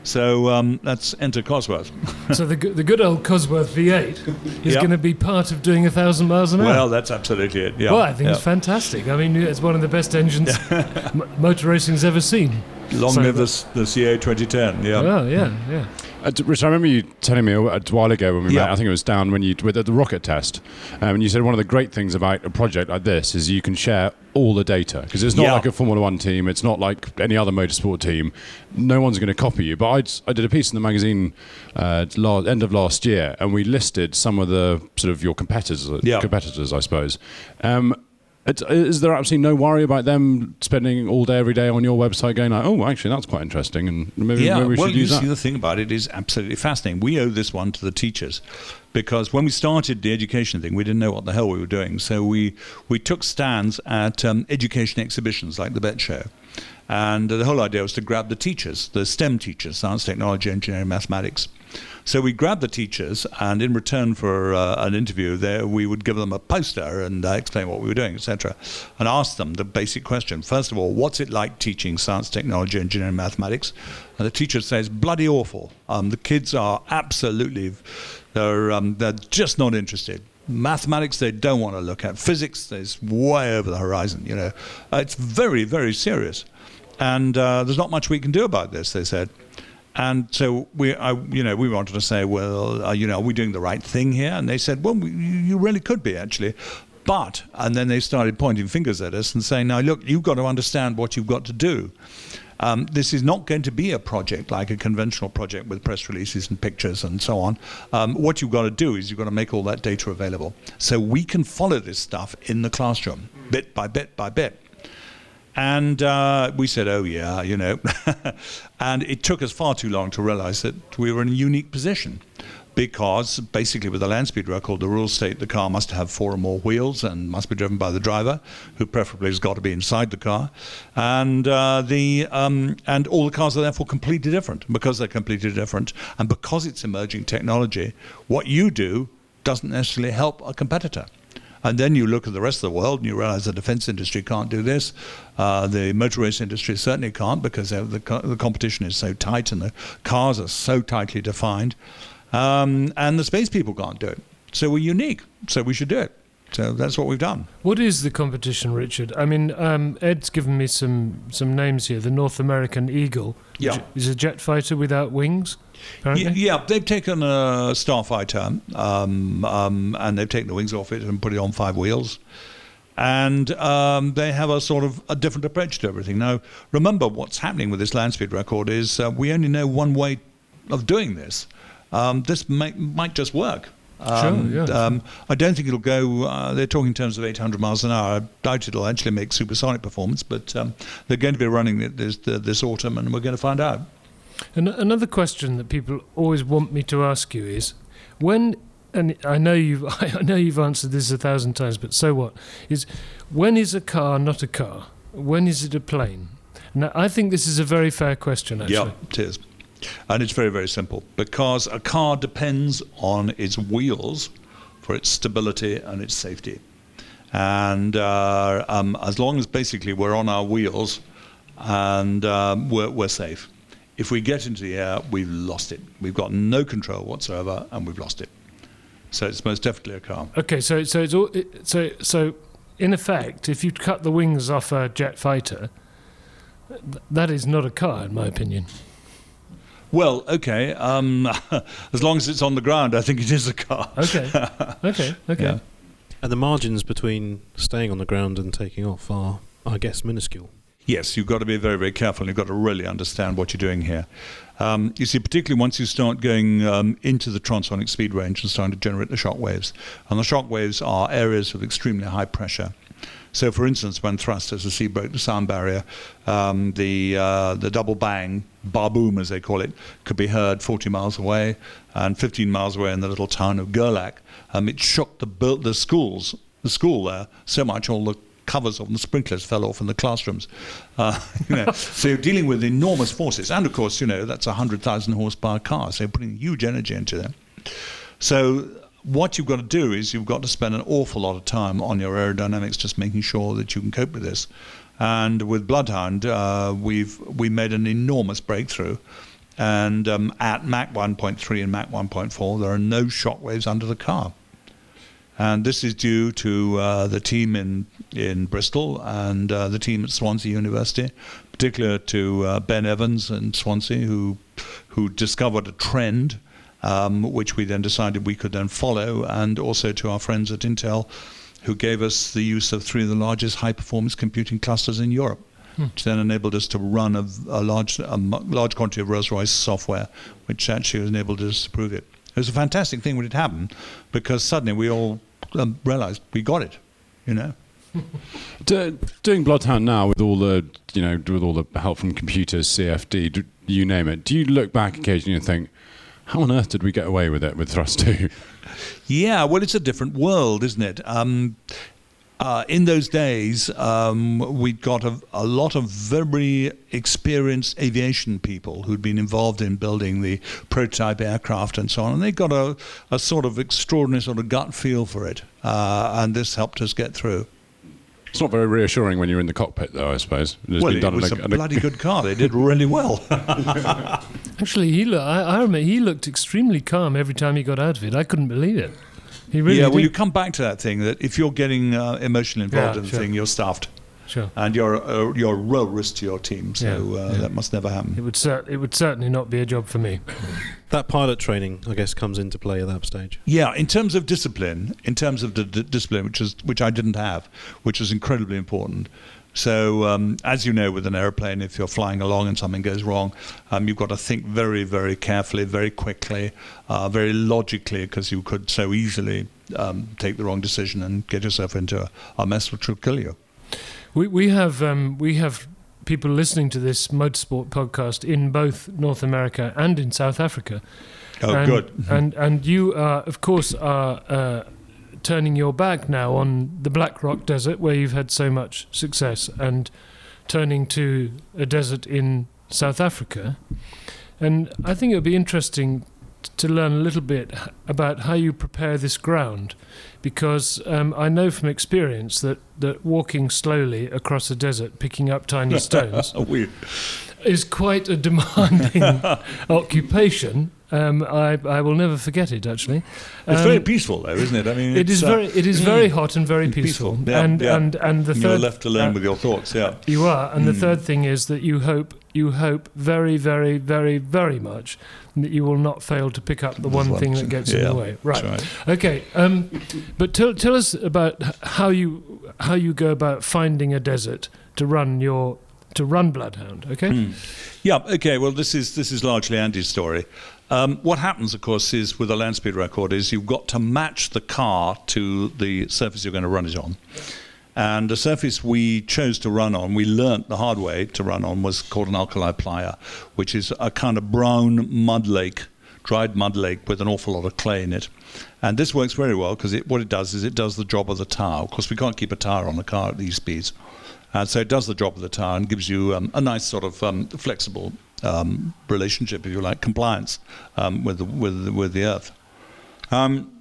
S2: So um, that's enter Cosworth.
S1: so the, the good old Cosworth V8 is
S2: Yeah.
S1: going to be part of doing a thousand miles an hour.
S2: well, that's absolutely it. Yeah.
S1: well, I think
S2: yeah.
S1: it's fantastic. I mean, it's one of the best engines m- motor racing's ever seen.
S2: Long
S1: So
S2: live the, the CA 2010. Yeah.
S1: Oh, yeah, yeah.
S3: Uh, Rich, I remember you telling me a, while ago when we
S2: Yeah.
S3: met. I think it was down when you with the, the rocket test, um, and you said one of the great things about a project like this is you can share all the data because it's not
S2: Yeah.
S3: like a Formula One team. It's not like any other motorsport team. No one's going to copy you. But I'd, I did a piece in the magazine uh, la- end of last year, and we listed some of the sort of your competitors.
S2: Yeah.
S3: Competitors, I suppose. Um, it's, is there absolutely no worry about them spending all day every day on your website going like, oh, actually that's quite interesting, and maybe,
S2: Yeah,
S3: maybe we
S2: well,
S3: should
S2: you
S3: use
S2: see, the thing about it is absolutely fascinating. We owe this one to the teachers because when we started the education thing, we didn't know what the hell we were doing. So we, we took stands at um, education exhibitions like the Bett Show. And the whole idea was to grab the teachers, the STEM teachers, science, technology, engineering, mathematics. So we grabbed the teachers, and in return for uh, an interview, there we would give them a poster and uh, explain what we were doing, etc., and ask them the basic question: first of all, what's it like teaching science, technology, engineering, mathematics? And the teacher says, "Bloody awful. Um, the kids are absolutely, they're um, they're just not interested." Mathematics they don't want to look at. Physics is way over the horizon. You know, uh, it's very very serious, and uh, there's not much we can do about this. They said. And so we, I, you know, we wanted to say, well, uh, you know, are we doing the right thing here? And they said, well, we, you really could be actually. But, and then they started pointing fingers at us and saying, now look, you've got to understand what you've got to do. Um, this is not going to be a project like a conventional project with press releases and pictures and so on. Um, what you've got to do is you've got to make all that data available. So we can follow this stuff in the classroom, bit by bit by bit. And uh, we said, oh, yeah, you know. and it took us far too long to realize that we were in a unique position because basically with the land speed record, the rules state the car must have four or more wheels and must be driven by the driver, who preferably has got to be inside the car, and uh, the um, and all the cars are therefore completely different. Because they're completely different, and because it's emerging technology, what you do doesn't necessarily help a competitor. And then you look at the rest of the world and you realize the defense industry can't do this. Uh, the motor race industry certainly can't because the, the competition is so tight and the cars are so tightly defined. Um, and the space people can't do it. So we're unique. So we should do it. So that's what we've done.
S1: What is the competition, Richard? I mean, um, Ed's given me some some names here. The North American Eagle
S2: yeah.
S1: is a jet fighter without wings.
S2: Yeah, yeah, they've taken a starfighter um, um, and they've taken the wings off it and put it on five wheels. And um, they have a sort of a different approach to everything. Now, remember what's happening with this land speed record is uh, we only know one way of doing this um, this may, might just work.
S1: Um, sure, yeah. Um,
S2: I don't think it'll go. Uh, they're talking in terms of 800 miles an hour. I doubt it'll actually make supersonic performance, but um, they're going to be running it this, this autumn, and we're going to find out.
S1: And another question that people always want me to ask you is, when and I know you've I know you've answered this a thousand times, but so what? Is when is a car not a car? When is it a plane? Now, I think this is a very fair question. Actually,
S2: yeah, it is. And it's very, very simple because a car depends on its wheels for its stability and its safety. And uh, um, as long as basically we're on our wheels and um, we're, we're safe. If we get into the air, we've lost it. We've got no control whatsoever and we've lost it. So it's most definitely a car.
S1: Okay, so so it's all, so so in effect, if you cut the wings off a jet fighter, that is not a car, in my opinion.
S2: Well, okay. Um, as long as it's on the ground, I think it is a car.
S1: Okay. Okay. Okay. Yeah.
S4: And the margins between staying on the ground and taking off are, I guess, minuscule.
S2: Yes, you've got to be very, very careful. You've got to really understand what you're doing here. Um, you see, particularly once you start going um, into the transonic speed range and starting to generate the shock waves. And the shock waves are areas of extremely high pressure. So, for instance, when Thrust SSC broke the sound barrier, um, the uh, the double bang, bar boom as they call it, could be heard 40 miles away, and 15 miles away in the little town of Gerlach. Um, it shook the the schools, the school there so much all the covers of the sprinklers fell off in the classrooms. Uh, you know, so you're dealing with enormous forces, and of course, you know that's a hundred thousand horsepower car, so you're putting huge energy into them. So what you've got to do is you've got to spend an awful lot of time on your aerodynamics, just making sure that you can cope with this. And with Bloodhound, uh, we've we made an enormous breakthrough. And um, at Mach 1.3 and Mach 1.4, there are no shock waves under the car. And this is due to uh, the team in, in Bristol and uh, the team at Swansea University, particularly to uh, Ben Evans in Swansea, who, who discovered a trend um, which we then decided we could then follow, and also to our friends at Intel, who gave us the use of three of the largest high performance computing clusters in Europe. Hmm. Which then enabled us to run a, a large, a large quantity of Rolls Royce software, which actually enabled us to prove it. It was a fantastic thing when it happened, because suddenly we all um, realized we got it, you know.
S3: doing Bloodhound now with all the you know with all the help from computers, CFD, you name it. Do you look back occasionally and think, how on earth did we get away with it with Thrust 2?
S2: Yeah, well, it's a different world, isn't it? Um, uh, in those days, um, we'd got a, a, lot of very experienced aviation people who'd been involved in building the prototype aircraft and so on, and they got a, a sort of extraordinary sort of gut feel for it, uh, and this helped us get through.
S3: It's not very reassuring when you're in the cockpit, though. I suppose.
S2: It's well, it was a, a bloody good car. They did really well.
S1: Actually, he look, I, I, remember he looked extremely calm every time he got out of it. I couldn't believe it. He really
S2: yeah,
S1: did.
S2: well, you come back to that thing that if you're getting uh, emotionally involved yeah, in the sure. thing, you're stuffed.
S1: Sure.
S2: and you're a, you're a real risk to your team. So
S1: Yeah,
S2: uh,
S1: yeah.
S2: that must never
S1: It
S2: happen.
S1: would cer- it would certainly not be a job for me.
S4: That pilot training, I guess, comes into play at that stage.
S2: Yeah, in terms of discipline, in terms of the d- discipline, which is which I didn't have, which was incredibly important. So, um, as you know, with an aeroplane, if you're flying along and something goes wrong, um, you've got to think very, very carefully, very quickly, uh, very logically, because you could so easily um, take the wrong decision and get yourself into a, a mess which will kill you.
S1: We we have um, we have people listening to this motorsport podcast in both North America and in South Africa.
S2: Oh,
S1: and,
S2: good.
S1: And and you are of course are uh, turning your back now on the Black Rock Desert where you've had so much success and turning to a desert in South Africa. And I think it would be interesting to learn a little bit about how you prepare this ground because um, I know from experience that, that walking slowly across a desert, picking up tiny stones, is quite a demanding occupation. Um, I, I will never forget it, actually.
S2: it's
S1: Um,
S2: very peaceful, though, isn't it? I mean,
S1: it is
S2: uh,
S1: very it is very hot and very peaceful,
S2: peaceful. Yeah,
S1: and,
S2: yeah.
S1: and and the
S2: you're
S1: third
S2: left alone
S1: uh,
S2: with your thoughts. Yeah.
S1: you are, and the
S2: Mm.
S1: third thing is that you hope you hope very very very very much that you will not fail to pick up the one
S2: one
S1: thing that gets in the way. Right.
S2: That's
S1: Okay. Um, but tell tell us about how you how you go about finding a desert to run your to run Bloodhound. Okay.
S2: Mm. Yeah. Okay. Well, this is this is largely Andy's story. Um, what happens, of course, is with a land speed record is you've got to match the car to the surface you're going to run it on. And the surface we chose to run on, we learnt the hard way to run on, was called an alkali playa, which is a kind of brown mud lake, dried mud lake with an awful lot of clay in it. And this works very well because what it does is it does the job of the tire. Of course, we can't keep a tire on a car at these speeds. And so it does the job of the tire and gives you um, a nice sort of um, flexible um, relationship, if you like, compliance um, with, the, with, the, with the earth. Um,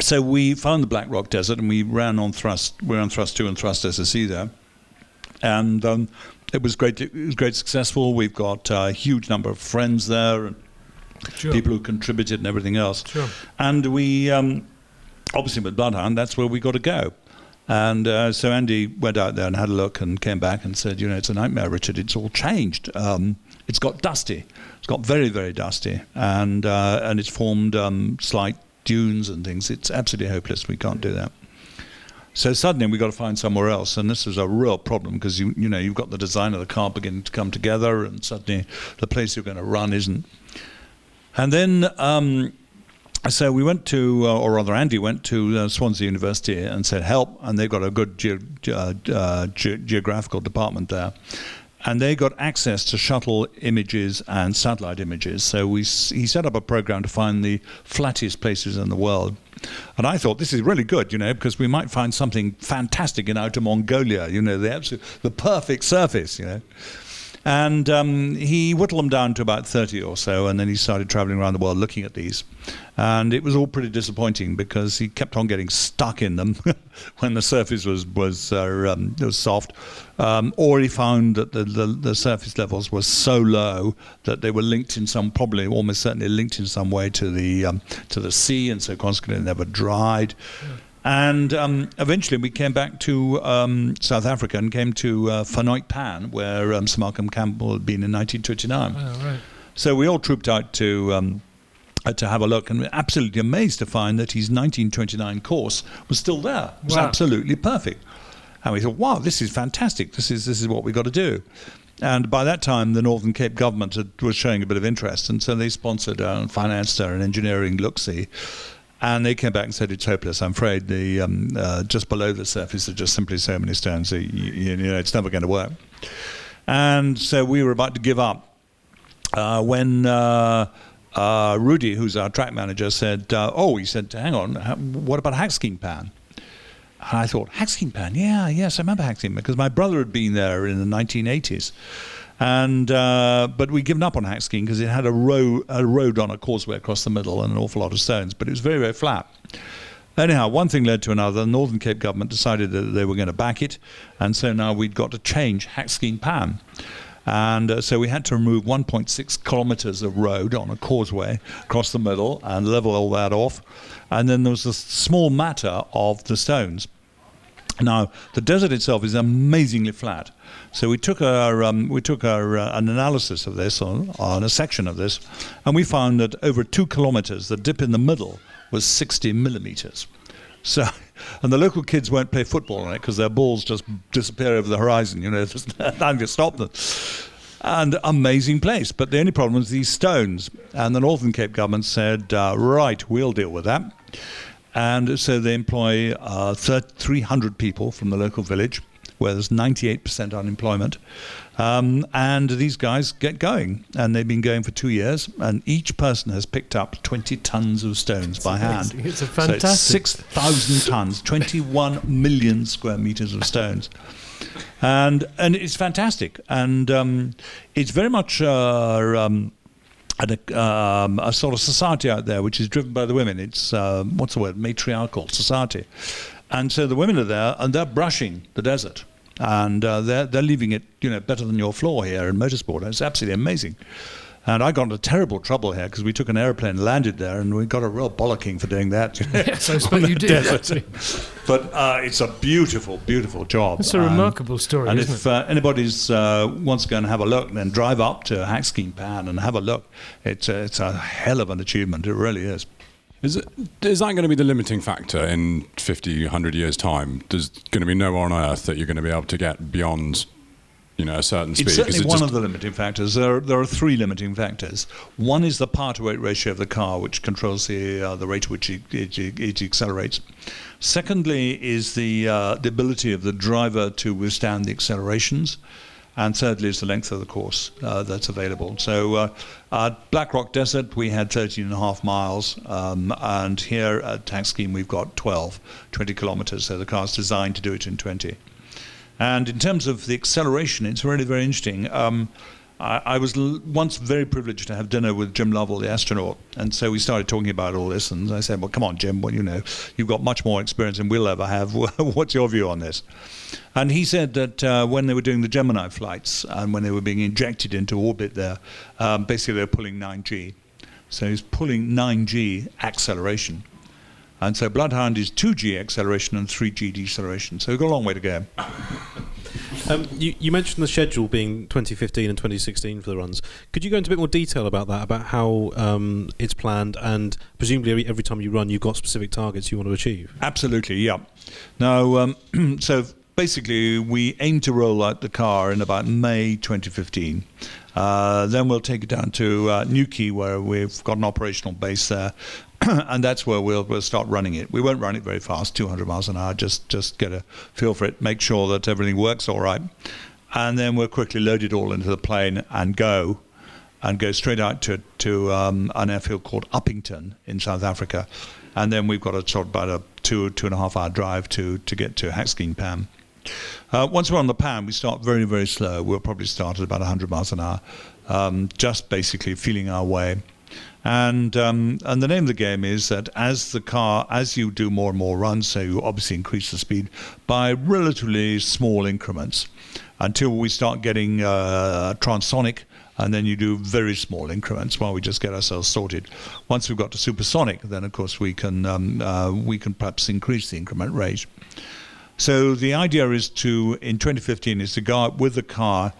S2: so we found the Black Rock Desert and we ran on thrust. We were on thrust two and thrust SSC there, and um, it was great. It was great successful. We've got a huge number of friends there and
S1: Sure.
S2: people who contributed and everything else.
S1: Sure.
S2: And we um, obviously with Bloodhound, that's where we got to go. And uh, so Andy went out there and had a look and came back and said, you know, it's a nightmare, Richard. It's all changed. Um, it's got dusty. It's got very, very dusty, and uh, and it's formed um, slight dunes and things. It's absolutely hopeless. We can't do that. So suddenly we've got to find somewhere else, and this is a real problem because you you know you've got the design of the car beginning to come together, and suddenly the place you're going to run isn't. And then um, so we went to, uh, or rather, Andy went to uh, Swansea University and said, "Help!" And they've got a good ge- uh, uh, ge- geographical department there, and they got access to shuttle images and satellite images. So we he set up a program to find the flattest places in the world. And I thought this is really good, you know, because we might find something fantastic in outer Mongolia, you know, the absolute, the perfect surface, you know. And um, he whittled them down to about 30 or so, and then he started traveling around the world looking at these. And it was all pretty disappointing because he kept on getting stuck in them when the surface was was uh, um, was soft, um, or he found that the, the the surface levels were so low that they were linked in some probably almost certainly linked in some way to the um, to the sea, and so consequently never dried. And um, eventually we came back to um, South Africa and came to uh, Pan, where um, Sir Malcolm Campbell had been in 1929.
S1: Oh, right.
S2: So we all trooped out to um, uh, to have a look, and absolutely amazed to find that his 1929 course was still there. It was
S1: Wow.
S2: absolutely perfect. And we thought, wow, this is fantastic. This is this is what we've got to do. And by that time, the Northern Cape government had, was showing a bit of interest, and so they sponsored uh, and financed uh, an engineering look-see. And they came back and said it's hopeless. I'm afraid the um, uh, just below the surface are just simply so many stones. So you, you know, it's never going to work. And so we were about to give up uh, when uh, uh, Rudy, who's our track manager, said, uh, "Oh, he said, hang on, what about Hakskeen Pan?" And I thought, Hakskeen Pan, yeah, yes, I remember Hakskeen Pan because my brother had been there in the 1980s. And uh, but we'd given up on Hakskeen because it had a road, a road on a causeway across the middle and an awful lot of stones, but it was very, very flat. Anyhow, one thing led to another. The Northern Cape government decided that they were going to back it, and so now we'd got to change Hakskeen Pan. And uh, so we had to remove 1.6 kilometres of road on a causeway across the middle and level all that off. And then there was a small matter of the stones. Now, the desert itself is amazingly flat. So we took our um, we took our uh, an analysis of this on, on a section of this, and we found that over two kilometers, the dip in the middle was 60 millimeters. So, and the local kids won't play football on it because their balls just disappear over the horizon. You know, there's nothing to stop them. And amazing place, but the only problem is these stones. And the Northern Cape government said, uh, "Right, we'll deal with that." And so they employ uh, 300 people from the local village, where there's 98% unemployment. Um, and these guys get going. And they've been going for two years. And each person has picked up 20 tons of stones by hand.
S1: It's a
S2: So
S1: fantastic-
S2: 6,000 tons, 21 million square meters of stones. And, and it's fantastic. And um, it's very much. Uh, um, a, um, a sort of society out there which is driven by the women. It's um, what's the word? Matriarchal society, and so the women are there and they're brushing the desert, and uh, they're they're leaving it you know better than your floor here in motorsport. It's absolutely amazing. And I got into terrible trouble here because we took an airplane, landed there, and we got a real bollocking for doing that.
S1: Yes, I suppose you did.
S2: But uh, it's a beautiful, beautiful job.
S1: It's a remarkable story,
S2: And if uh, anybody's uh, wants to go and have a look, then drive up to Hakskeen Pan and have a look. It's it's a hell of an achievement. It really is.
S3: Is, it, is that going to be the limiting factor in 50, 100 years' time? There's going to be nowhere on Earth that you're going to be able to get beyond, you know, a certain speed.
S2: It's certainly
S3: it
S2: one of the limiting factors. There are, there are three limiting factors. One is the power to weight ratio of the car, which controls the uh, the rate at which it, it, it accelerates. Secondly, is the uh, the ability of the driver to withstand the accelerations. And thirdly, is the length of the course uh, that's available. So uh, at Black Rock Desert, we had 13 and a half miles. Um, and here at Hakskeen, we've got 12, 20 kilometers. So the car's designed to do it in 20. And in terms of the acceleration, it's really very interesting. Um, I, I was l- once very privileged to have dinner with Jim Lovell, the astronaut, and so we started talking about all this. And I said, "Well, come on, Jim. Well, you know, you've got much more experience than we'll ever have. What's your view on this?" And he said that uh, when they were doing the Gemini flights and when they were being injected into orbit there, um, basically they were pulling 9G. So he's pulling 9G acceleration. And so Bloodhound is 2G acceleration and 3G deceleration. So we've got a long way to go.
S4: Um, you, you mentioned the schedule being 2015 and 2016 for the runs. Could you go into a bit more detail about that, about how um, it's planned, and presumably every, every time you run, you've got specific targets you want to achieve?
S2: Absolutely, yeah. Now, um, so basically, we aim to roll out the car in about May 2015. Uh, then we'll take it down to uh, Newquay, where we've got an operational base there. and that's where we'll, we'll start running it. We won't run it very fast, 200 miles an hour, just, just get a feel for it, make sure that everything works all right. And then we'll quickly load it all into the plane and go and go straight out to, to um, an airfield called Upington in South Africa. And then we've got a sort of about a two, two and a half hour drive to, to get to Hakskeen Pan. Uh, once we're on the pan, we start very, very slow. We'll probably start at about 100 miles an hour, um, just basically feeling our way. And um, and the name of the game is that as the car, as you do more and more runs, so you obviously increase the speed by relatively small increments until we start getting uh, transonic, and then you do very small increments while we just get ourselves sorted. Once we've got to supersonic, then of course we can um, uh, we can perhaps increase the increment rate. So the idea is to in 2015 is to go out with the car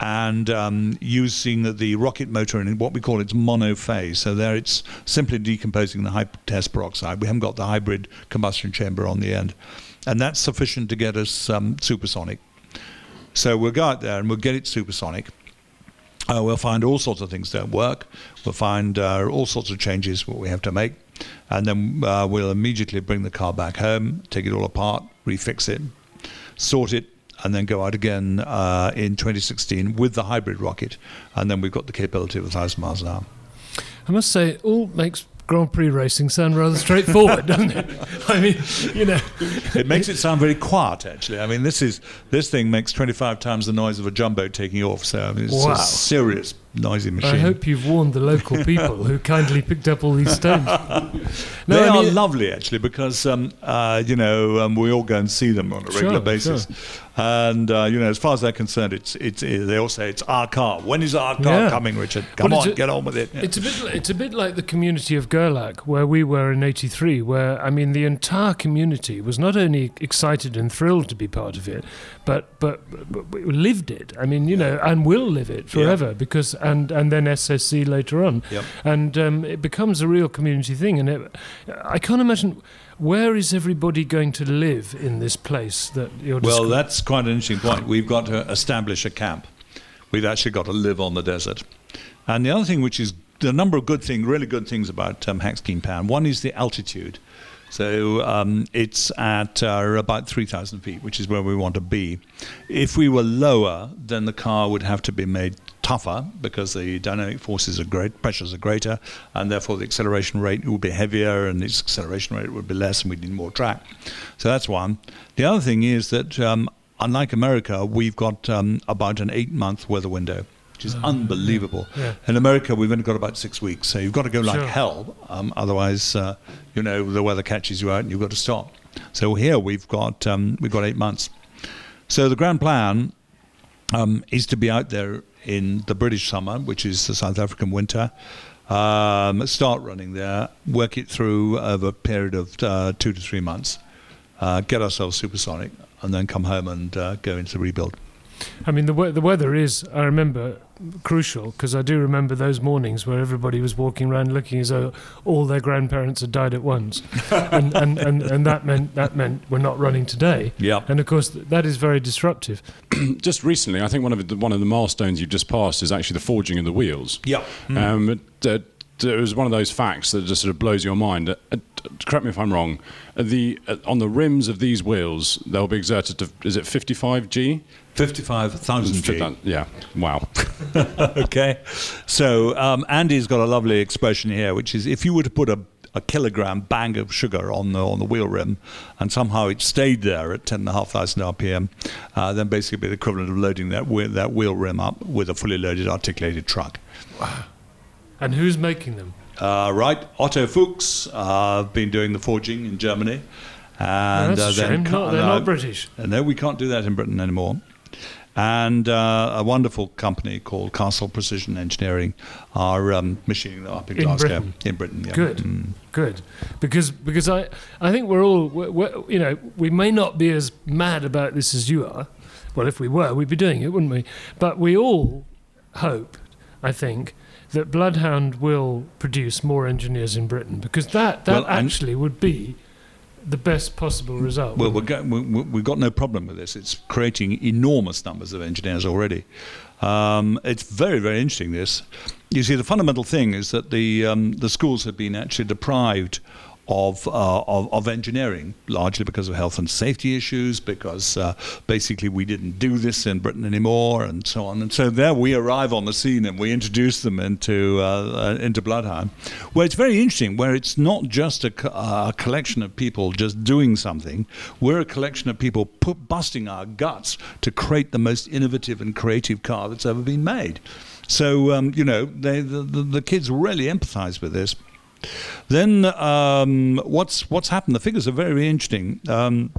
S2: and um, using the, rocket motor in what we call its monophase. So there it's simply decomposing the high test peroxide. We haven't got the hybrid combustion chamber on the end. And that's sufficient to get us um, supersonic. So we'll go out there and we'll get it supersonic. Uh, we'll find all sorts of things that don't work. We'll find uh, all sorts of changes what we have to make, and then uh, we'll immediately bring the car back home, take it all apart, refix it, sort it, and then go out again uh, in 2016 with the hybrid rocket, and then we've got the capability of 1,000 miles an hour.
S1: I must say, it all makes Grand Prix racing sound rather straightforward, doesn't it? I mean, you know,
S2: It makes it sound very quiet, actually. I mean, this is this thing makes 25 times the noise of a jumbo taking off. So I mean, it's
S1: Wow.
S2: a serious noisy machine.
S1: I hope you've warned the local people who kindly picked up all these stones. No,
S2: they
S1: I
S2: are lovely, actually, because um, uh, you know um, we all go and see them on a regular
S1: Sure,
S2: basis, and uh, you know as far as they're concerned, it's it's it, they all say it's our car. When is our car
S1: Yeah.
S2: coming, Richard? Come
S1: Well,
S2: on,
S1: a-
S2: get on with it. Yeah.
S1: It's a bit. It's a bit like the community of Gerlach, where we were in '83. Where I mean, the entire community was not only excited and thrilled to be part of it, but but, but lived it. I mean, you know, and will live it forever because and and then SSC later on,
S2: Yep.
S1: and um, it becomes a real community thing. And it, I can't imagine where is everybody going to live in this place that you're.
S2: Well,
S1: descri-
S2: that's quite an interesting point. We've got to establish a camp. We've actually got to live on the desert. And the other thing, which is the number of good things, really good things about um, Hakskeen Pan, one is the altitude. So um, it's at uh, about 3,000 feet, which is where we want to be. If we were lower, then the car would have to be made tougher because the dynamic forces are great, pressures are greater, and therefore the acceleration rate would be heavier and its acceleration rate would be less, and we need more track. So that's one. The other thing is that, um, unlike America, we've got um, about an eight month weather window. Which is unbelievable.
S1: yeah.
S2: In America, we've only got about six weeks, so you've got to go like
S1: Sure.
S2: hell. Um, otherwise, uh, you know, the weather catches you out, and you've got to stop. So here we've got um, we've got eight months. So the grand plan um, is to be out there in the British summer, which is the South African winter. Um, start running there, work it through over a period of uh, two to three months, uh, get ourselves supersonic, and then come home and uh, go into rebuild.
S1: I mean, the we- the weather is, I remember, crucial because I do remember those mornings where everybody was walking around looking as though all their grandparents had died at once, and, and, and, and that meant that meant we're not running today.
S2: Yeah.
S1: And of course, th- that is very disruptive.
S3: just recently, I think one of the, one of the milestones you've just passed is actually the forging of the wheels.
S2: Yeah.
S3: Um, it, uh, it was one of those facts that just sort of blows your mind. Uh, uh, correct me if I'm wrong. Uh, the uh, on the rims of these wheels, they'll be exerted to is it 55 G?
S2: 55,000 G.
S3: Yeah. Wow.
S2: okay. So um, Andy's got a lovely expression here, which is if you were to put a, a kilogram bang of sugar on the on the wheel rim, and somehow it stayed there at ten and a half thousand RPM, uh, then basically it'd be the equivalent of loading that wheel, that wheel rim up with a fully loaded articulated truck. Wow.
S1: And who's making them?
S2: Uh, right, Otto Fuchs uh, been doing the forging in Germany, and
S1: that's
S2: uh, then
S1: shame. Not, they're
S2: no,
S1: not British.
S2: uh, No, we can't do that in Britain anymore. And uh, a wonderful company called Castle Precision Engineering are um, machining them up in,
S1: In
S2: Glasgow.
S1: Britain?
S2: In Britain, yeah.
S1: Good,
S2: Mm.
S1: good, because because I I think we're all we're, we're, you know we may not be as mad about this as you are. Well, if we were, we'd be doing it, wouldn't we? But we all hope, I think, that Bloodhound will produce more engineers in Britain because that that
S2: Well,
S1: actually would be the best possible result.
S2: Well, we're
S1: wouldn't
S2: go- we, we've got no problem with this. It's creating enormous numbers of engineers already. Um, it's very, very interesting. This, you see, the fundamental thing is that the um, the schools have been actually deprived of, uh, of of engineering, largely because of health and safety issues, because uh, basically we didn't do this in Britain anymore, and so on. And so there we arrive on the scene and we introduce them into uh, uh, into Bloodhound, where it's very interesting, where it's not just a, co- a collection of people just doing something. We're a collection of people put, busting our guts to create the most innovative and creative car that's ever been made. So um, you know, they, the, the the kids really empathise with this. Then um, what's what's happened? The figures are very interesting. Um,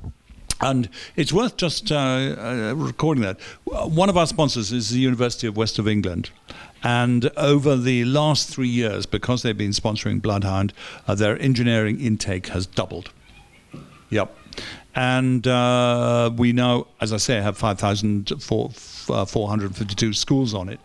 S2: and it's worth just uh, uh, recording that. One of our sponsors is the University of West of England. And over the last three years, because they've been sponsoring Bloodhound, uh, their engineering intake has doubled. Yep. And uh, we now, as I say, have 5,452 schools on it.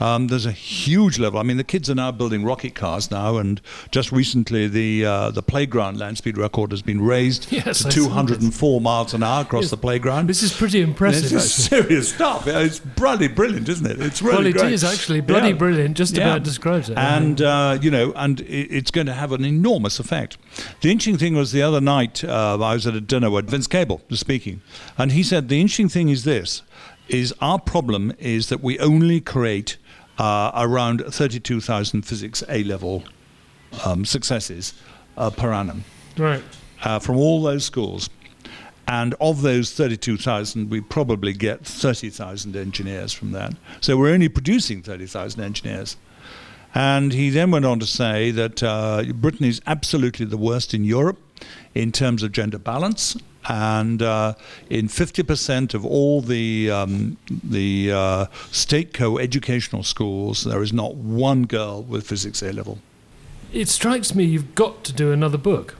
S2: Um, there's a huge level. I mean, the kids are now building rocket cars now, and just recently the uh, the playground land speed record has been raised
S1: Yes,
S2: to
S1: I
S2: 204 miles an hour across
S1: Yes.
S2: the playground.
S1: This is pretty impressive.
S2: This is serious stuff. It's bloody brilliant, isn't it? It's really
S1: well, it
S2: great.
S1: is actually bloody
S2: Yeah.
S1: brilliant. Just
S2: Yeah.
S1: about describes it.
S2: And uh, you know, and it's going to have an enormous effect. The interesting thing was the other night uh, I was at a dinner where Vince Cable was speaking, and he said the interesting thing is this: is our problem is that we only create uh, around 32,000 physics A level um, successes uh, per annum
S1: right.
S2: uh, from all those schools. And of those 32,000, we probably get 30,000 engineers from that. So we're only producing 30,000 engineers. And he then went on to say that uh, Britain is absolutely the worst in Europe in terms of gender balance. And uh, in 50% of all the um, the uh, state co-educational schools, there is not one girl with physics A level.
S1: It strikes me you've got to do another book.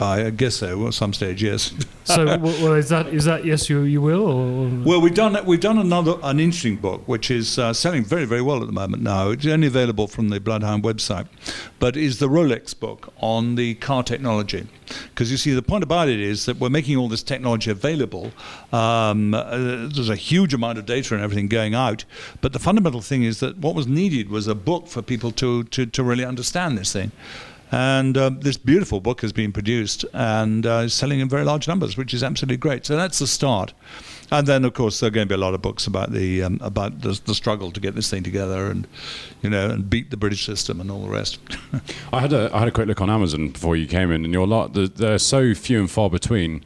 S2: I guess so. At some stage, yes.
S1: So, well, is that is that yes, you you will? Or,
S2: Well, we've done we've done another an interesting book, which is uh, selling very very well at the moment. Now it's only available from the Bloodhound website, but is the Rolex book on the car technology. Because you see, the point about it is that we're making all this technology available. Um, uh, there's a huge amount of data and everything going out, but the fundamental thing is that what was needed was a book for people to to, to really understand this thing. And um, this beautiful book has been produced and uh, is selling in very large numbers, which is absolutely great. So that's the start. And then, of course, there are going to be a lot of books about the um, about the, the struggle to get this thing together, and you know, and beat the British system and all the rest.
S3: I had a I had a quick look on Amazon before you came in, and your lot the- they're so few and far between.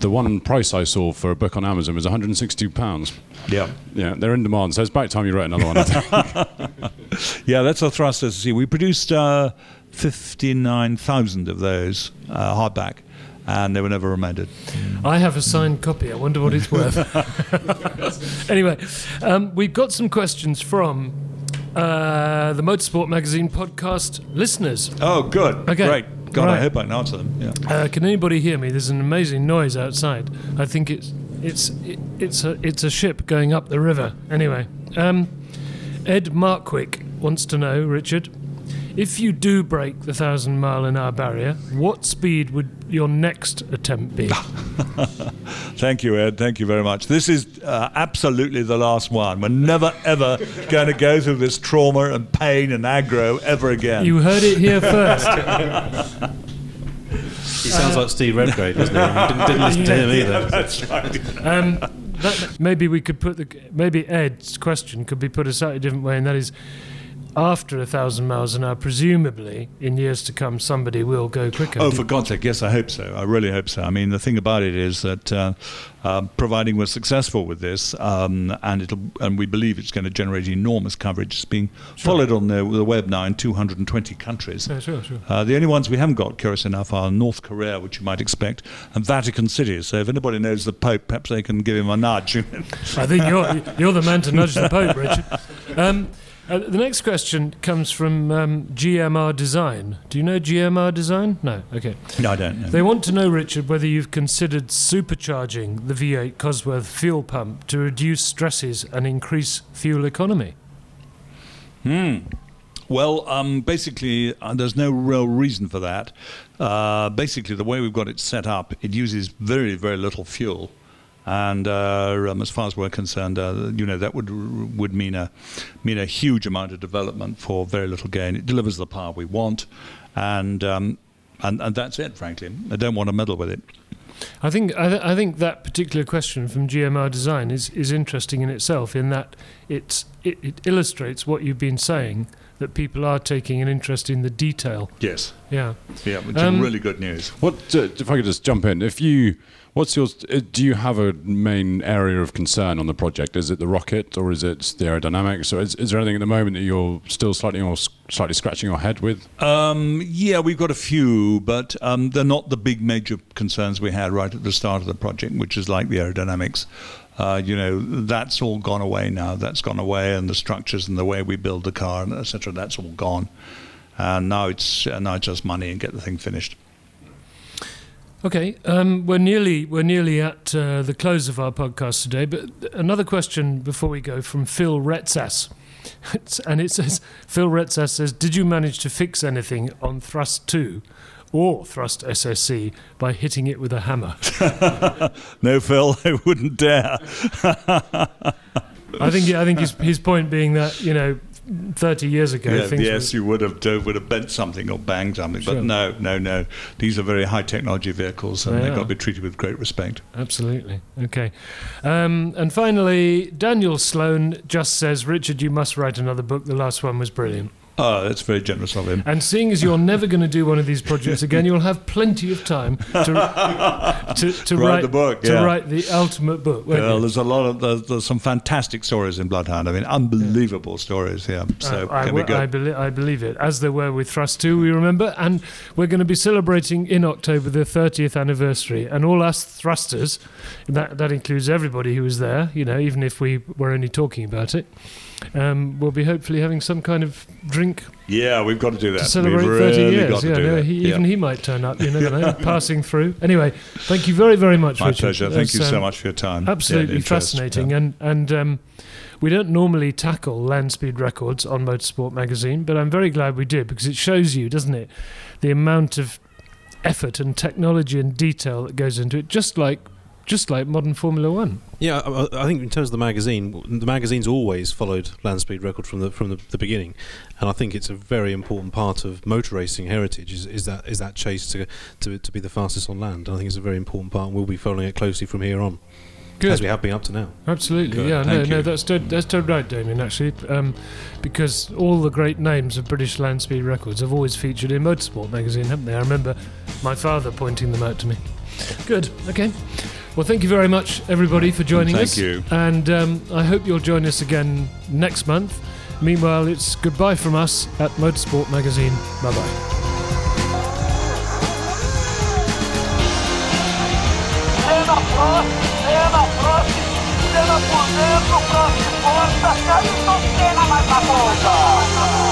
S3: The one price I saw for a book on Amazon was 162 pounds.
S2: yeah,
S3: Yeah, they're in demand, so it's about time you wrote another one.
S2: Yeah, that's our thrust. As you see, we produced uh, fifty nine thousand of those uh, hardback, and they were never amended.
S1: I have a signed copy. I wonder what it's worth. anyway, um, we've got some questions from uh, the Motorsport Magazine podcast listeners.
S2: Oh, good,
S1: Okay.
S2: great. God, I hope I can answer them. Yeah.
S1: Uh, can anybody hear me? There's an amazing noise outside. I think it's it's it's a it's a ship going up the river. Anyway, um, Ed Markwick wants to know, Richard, if you do break the thousand mile an hour barrier, what speed would your next attempt be?
S2: Thank you, Ed. Thank you very much. This is uh, absolutely the last one. We're never, ever going to go through this trauma and pain and aggro ever again.
S1: you heard it here first.
S4: He sounds like Steve Redgrave, doesn't he? Didn't, didn't listen to him either.
S2: That's right.
S1: Um, that, maybe we could put the maybe Ed's question could be put a slightly different way, and that is, after a thousand miles an hour, presumably in years to come, somebody will go quicker.
S2: Oh, for God's sake, yes, I hope so. I really hope so. I mean, the thing about it is that uh, um, providing we're successful with this, um, and it'll, and we believe it's going to generate enormous coverage. It's being followed on the, the web now in 220 countries.
S1: Yeah, sure, sure.
S2: Uh, the only ones we haven't got, curious enough, are North Korea, which you might expect, and Vatican City. So if anybody knows the Pope, perhaps they can give him a nudge.
S1: I think you're you're the man to nudge the Pope, Richard. Um, uh, the next question comes from um, GMR Design. Do you know GMR Design? No. Okay.
S2: no, I don't know.
S1: They want to know, Richard, whether you've considered supercharging the V8 Cosworth fuel pump to reduce stresses and increase fuel economy. Hmm.
S2: Well, um, basically, uh, there's no real reason for that. Uh, basically, the way we've got it set up, it uses very, very little fuel. And uh, um, as far as we're concerned, uh, you know that would would mean a mean a huge amount of development for very little gain. It delivers the power we want, and um, and and that's it. Frankly, I don't want to meddle with it.
S1: I think I, th- I think that particular question from GMR Design is, is interesting in itself, in that it's it, it illustrates what you've been saying that people are taking an interest in the detail.
S2: Yes,
S1: Yeah.
S2: yeah, which
S1: Um,
S2: is really good news.
S3: What uh, if I could just jump in? If you, what's your? uh, Do you have a main area of concern on the project? Is it the rocket, or is it the aerodynamics, or is, is there anything at the moment that you're still slightly or slightly scratching your head with?
S2: Um, yeah, we've got a few, but um, they're not the big major concerns we had right at the start of the project, which is like the aerodynamics. Uh, you know, that's all gone away now. That's gone away, and the structures and the way we build the car, and etc. That's all gone, and now it's uh, now it's just money and get the thing finished.
S1: Okay, um, we're nearly we're nearly at uh, the close of our podcast today. But another question before we go from Phil Retzas, it's, and it says Phil Retzas says, "Did you manage to fix anything on Thrust Two or Thrust SSC by hitting it with a hammer?"
S2: No, Phil, I wouldn't dare.
S1: I think I think his his point being that you know, thirty years ago,
S2: Yeah, yes,
S1: were,
S2: you would have uh, would have bent something or banged something,
S1: Sure.
S2: but no, no, no. These are very high technology vehicles, and
S1: They
S2: they've
S1: are.
S2: got to be treated with great respect.
S1: Absolutely. Okay. Um, and finally, Daniel Sloan just says, Richard, you must write another book. The last one was brilliant.
S2: Oh, that's very generous of him.
S1: And seeing as you're never going to do one of these projects again, you'll have plenty of time to to, to
S2: Write
S1: write
S2: the book,
S1: to
S2: yeah.
S1: write the ultimate book.
S2: Well,
S1: you?
S2: there's a lot of there's, there's some fantastic stories in Bloodhound. I mean, unbelievable stories. Yeah, so
S1: Uh, I,
S2: can be
S1: I,
S2: good.
S1: belie- I believe it, as there were with Thrust 2, we remember. And we're going to be celebrating in October the 30th anniversary. And all us thrusters, that, that includes everybody who was there, you know, even if we were only talking about it, um, we'll be hopefully having some kind of drink
S2: yeah, we've got to do that.
S1: to celebrate
S2: we've
S1: 30
S2: really
S1: years.
S2: got to
S1: Yeah,
S2: do
S1: no,
S2: that.
S1: he,
S2: Yeah.
S1: even he might turn up, you never know, passing through. Anyway, thank you very, very much,
S2: My
S1: Richard.
S2: pleasure. Thank
S1: That's,
S2: you so
S1: um,
S2: much for your time.
S1: Absolutely
S2: interest.
S1: fascinating,
S2: Yeah.
S1: and and um, we don't normally tackle land speed records on Motorsport magazine, but I'm very glad we did because it shows you, doesn't it, the amount of effort and technology and detail that goes into it, just like just like modern Formula One.
S4: Yeah, I, I think in terms of the magazine, the magazine's always followed land speed record from the from the, the beginning, and I think it's a very important part of motor racing heritage is, is that is that chase to, to to be the fastest on land. And I think it's a very important part, and we'll be following it closely from here on, Good. as we have been up to now.
S1: Absolutely,
S2: Good,
S1: yeah, no,
S2: thank
S1: no,
S2: you.
S1: that's dead, that's dead right, Damien. Actually, um, because all the great names of British land speed records have always featured in Motorsport magazine, haven't they? I remember my father pointing them out to me. Good, okay. Well, thank you very much, everybody, for joining
S2: Thank
S1: us.
S2: Thank you.
S1: And um, I hope you'll join us again next month. Meanwhile, it's goodbye from us at Motorsport magazine. Bye bye.
S5: Cena Prost, Cena Prost, Cena por dentro, Prost de força, mais na ponta.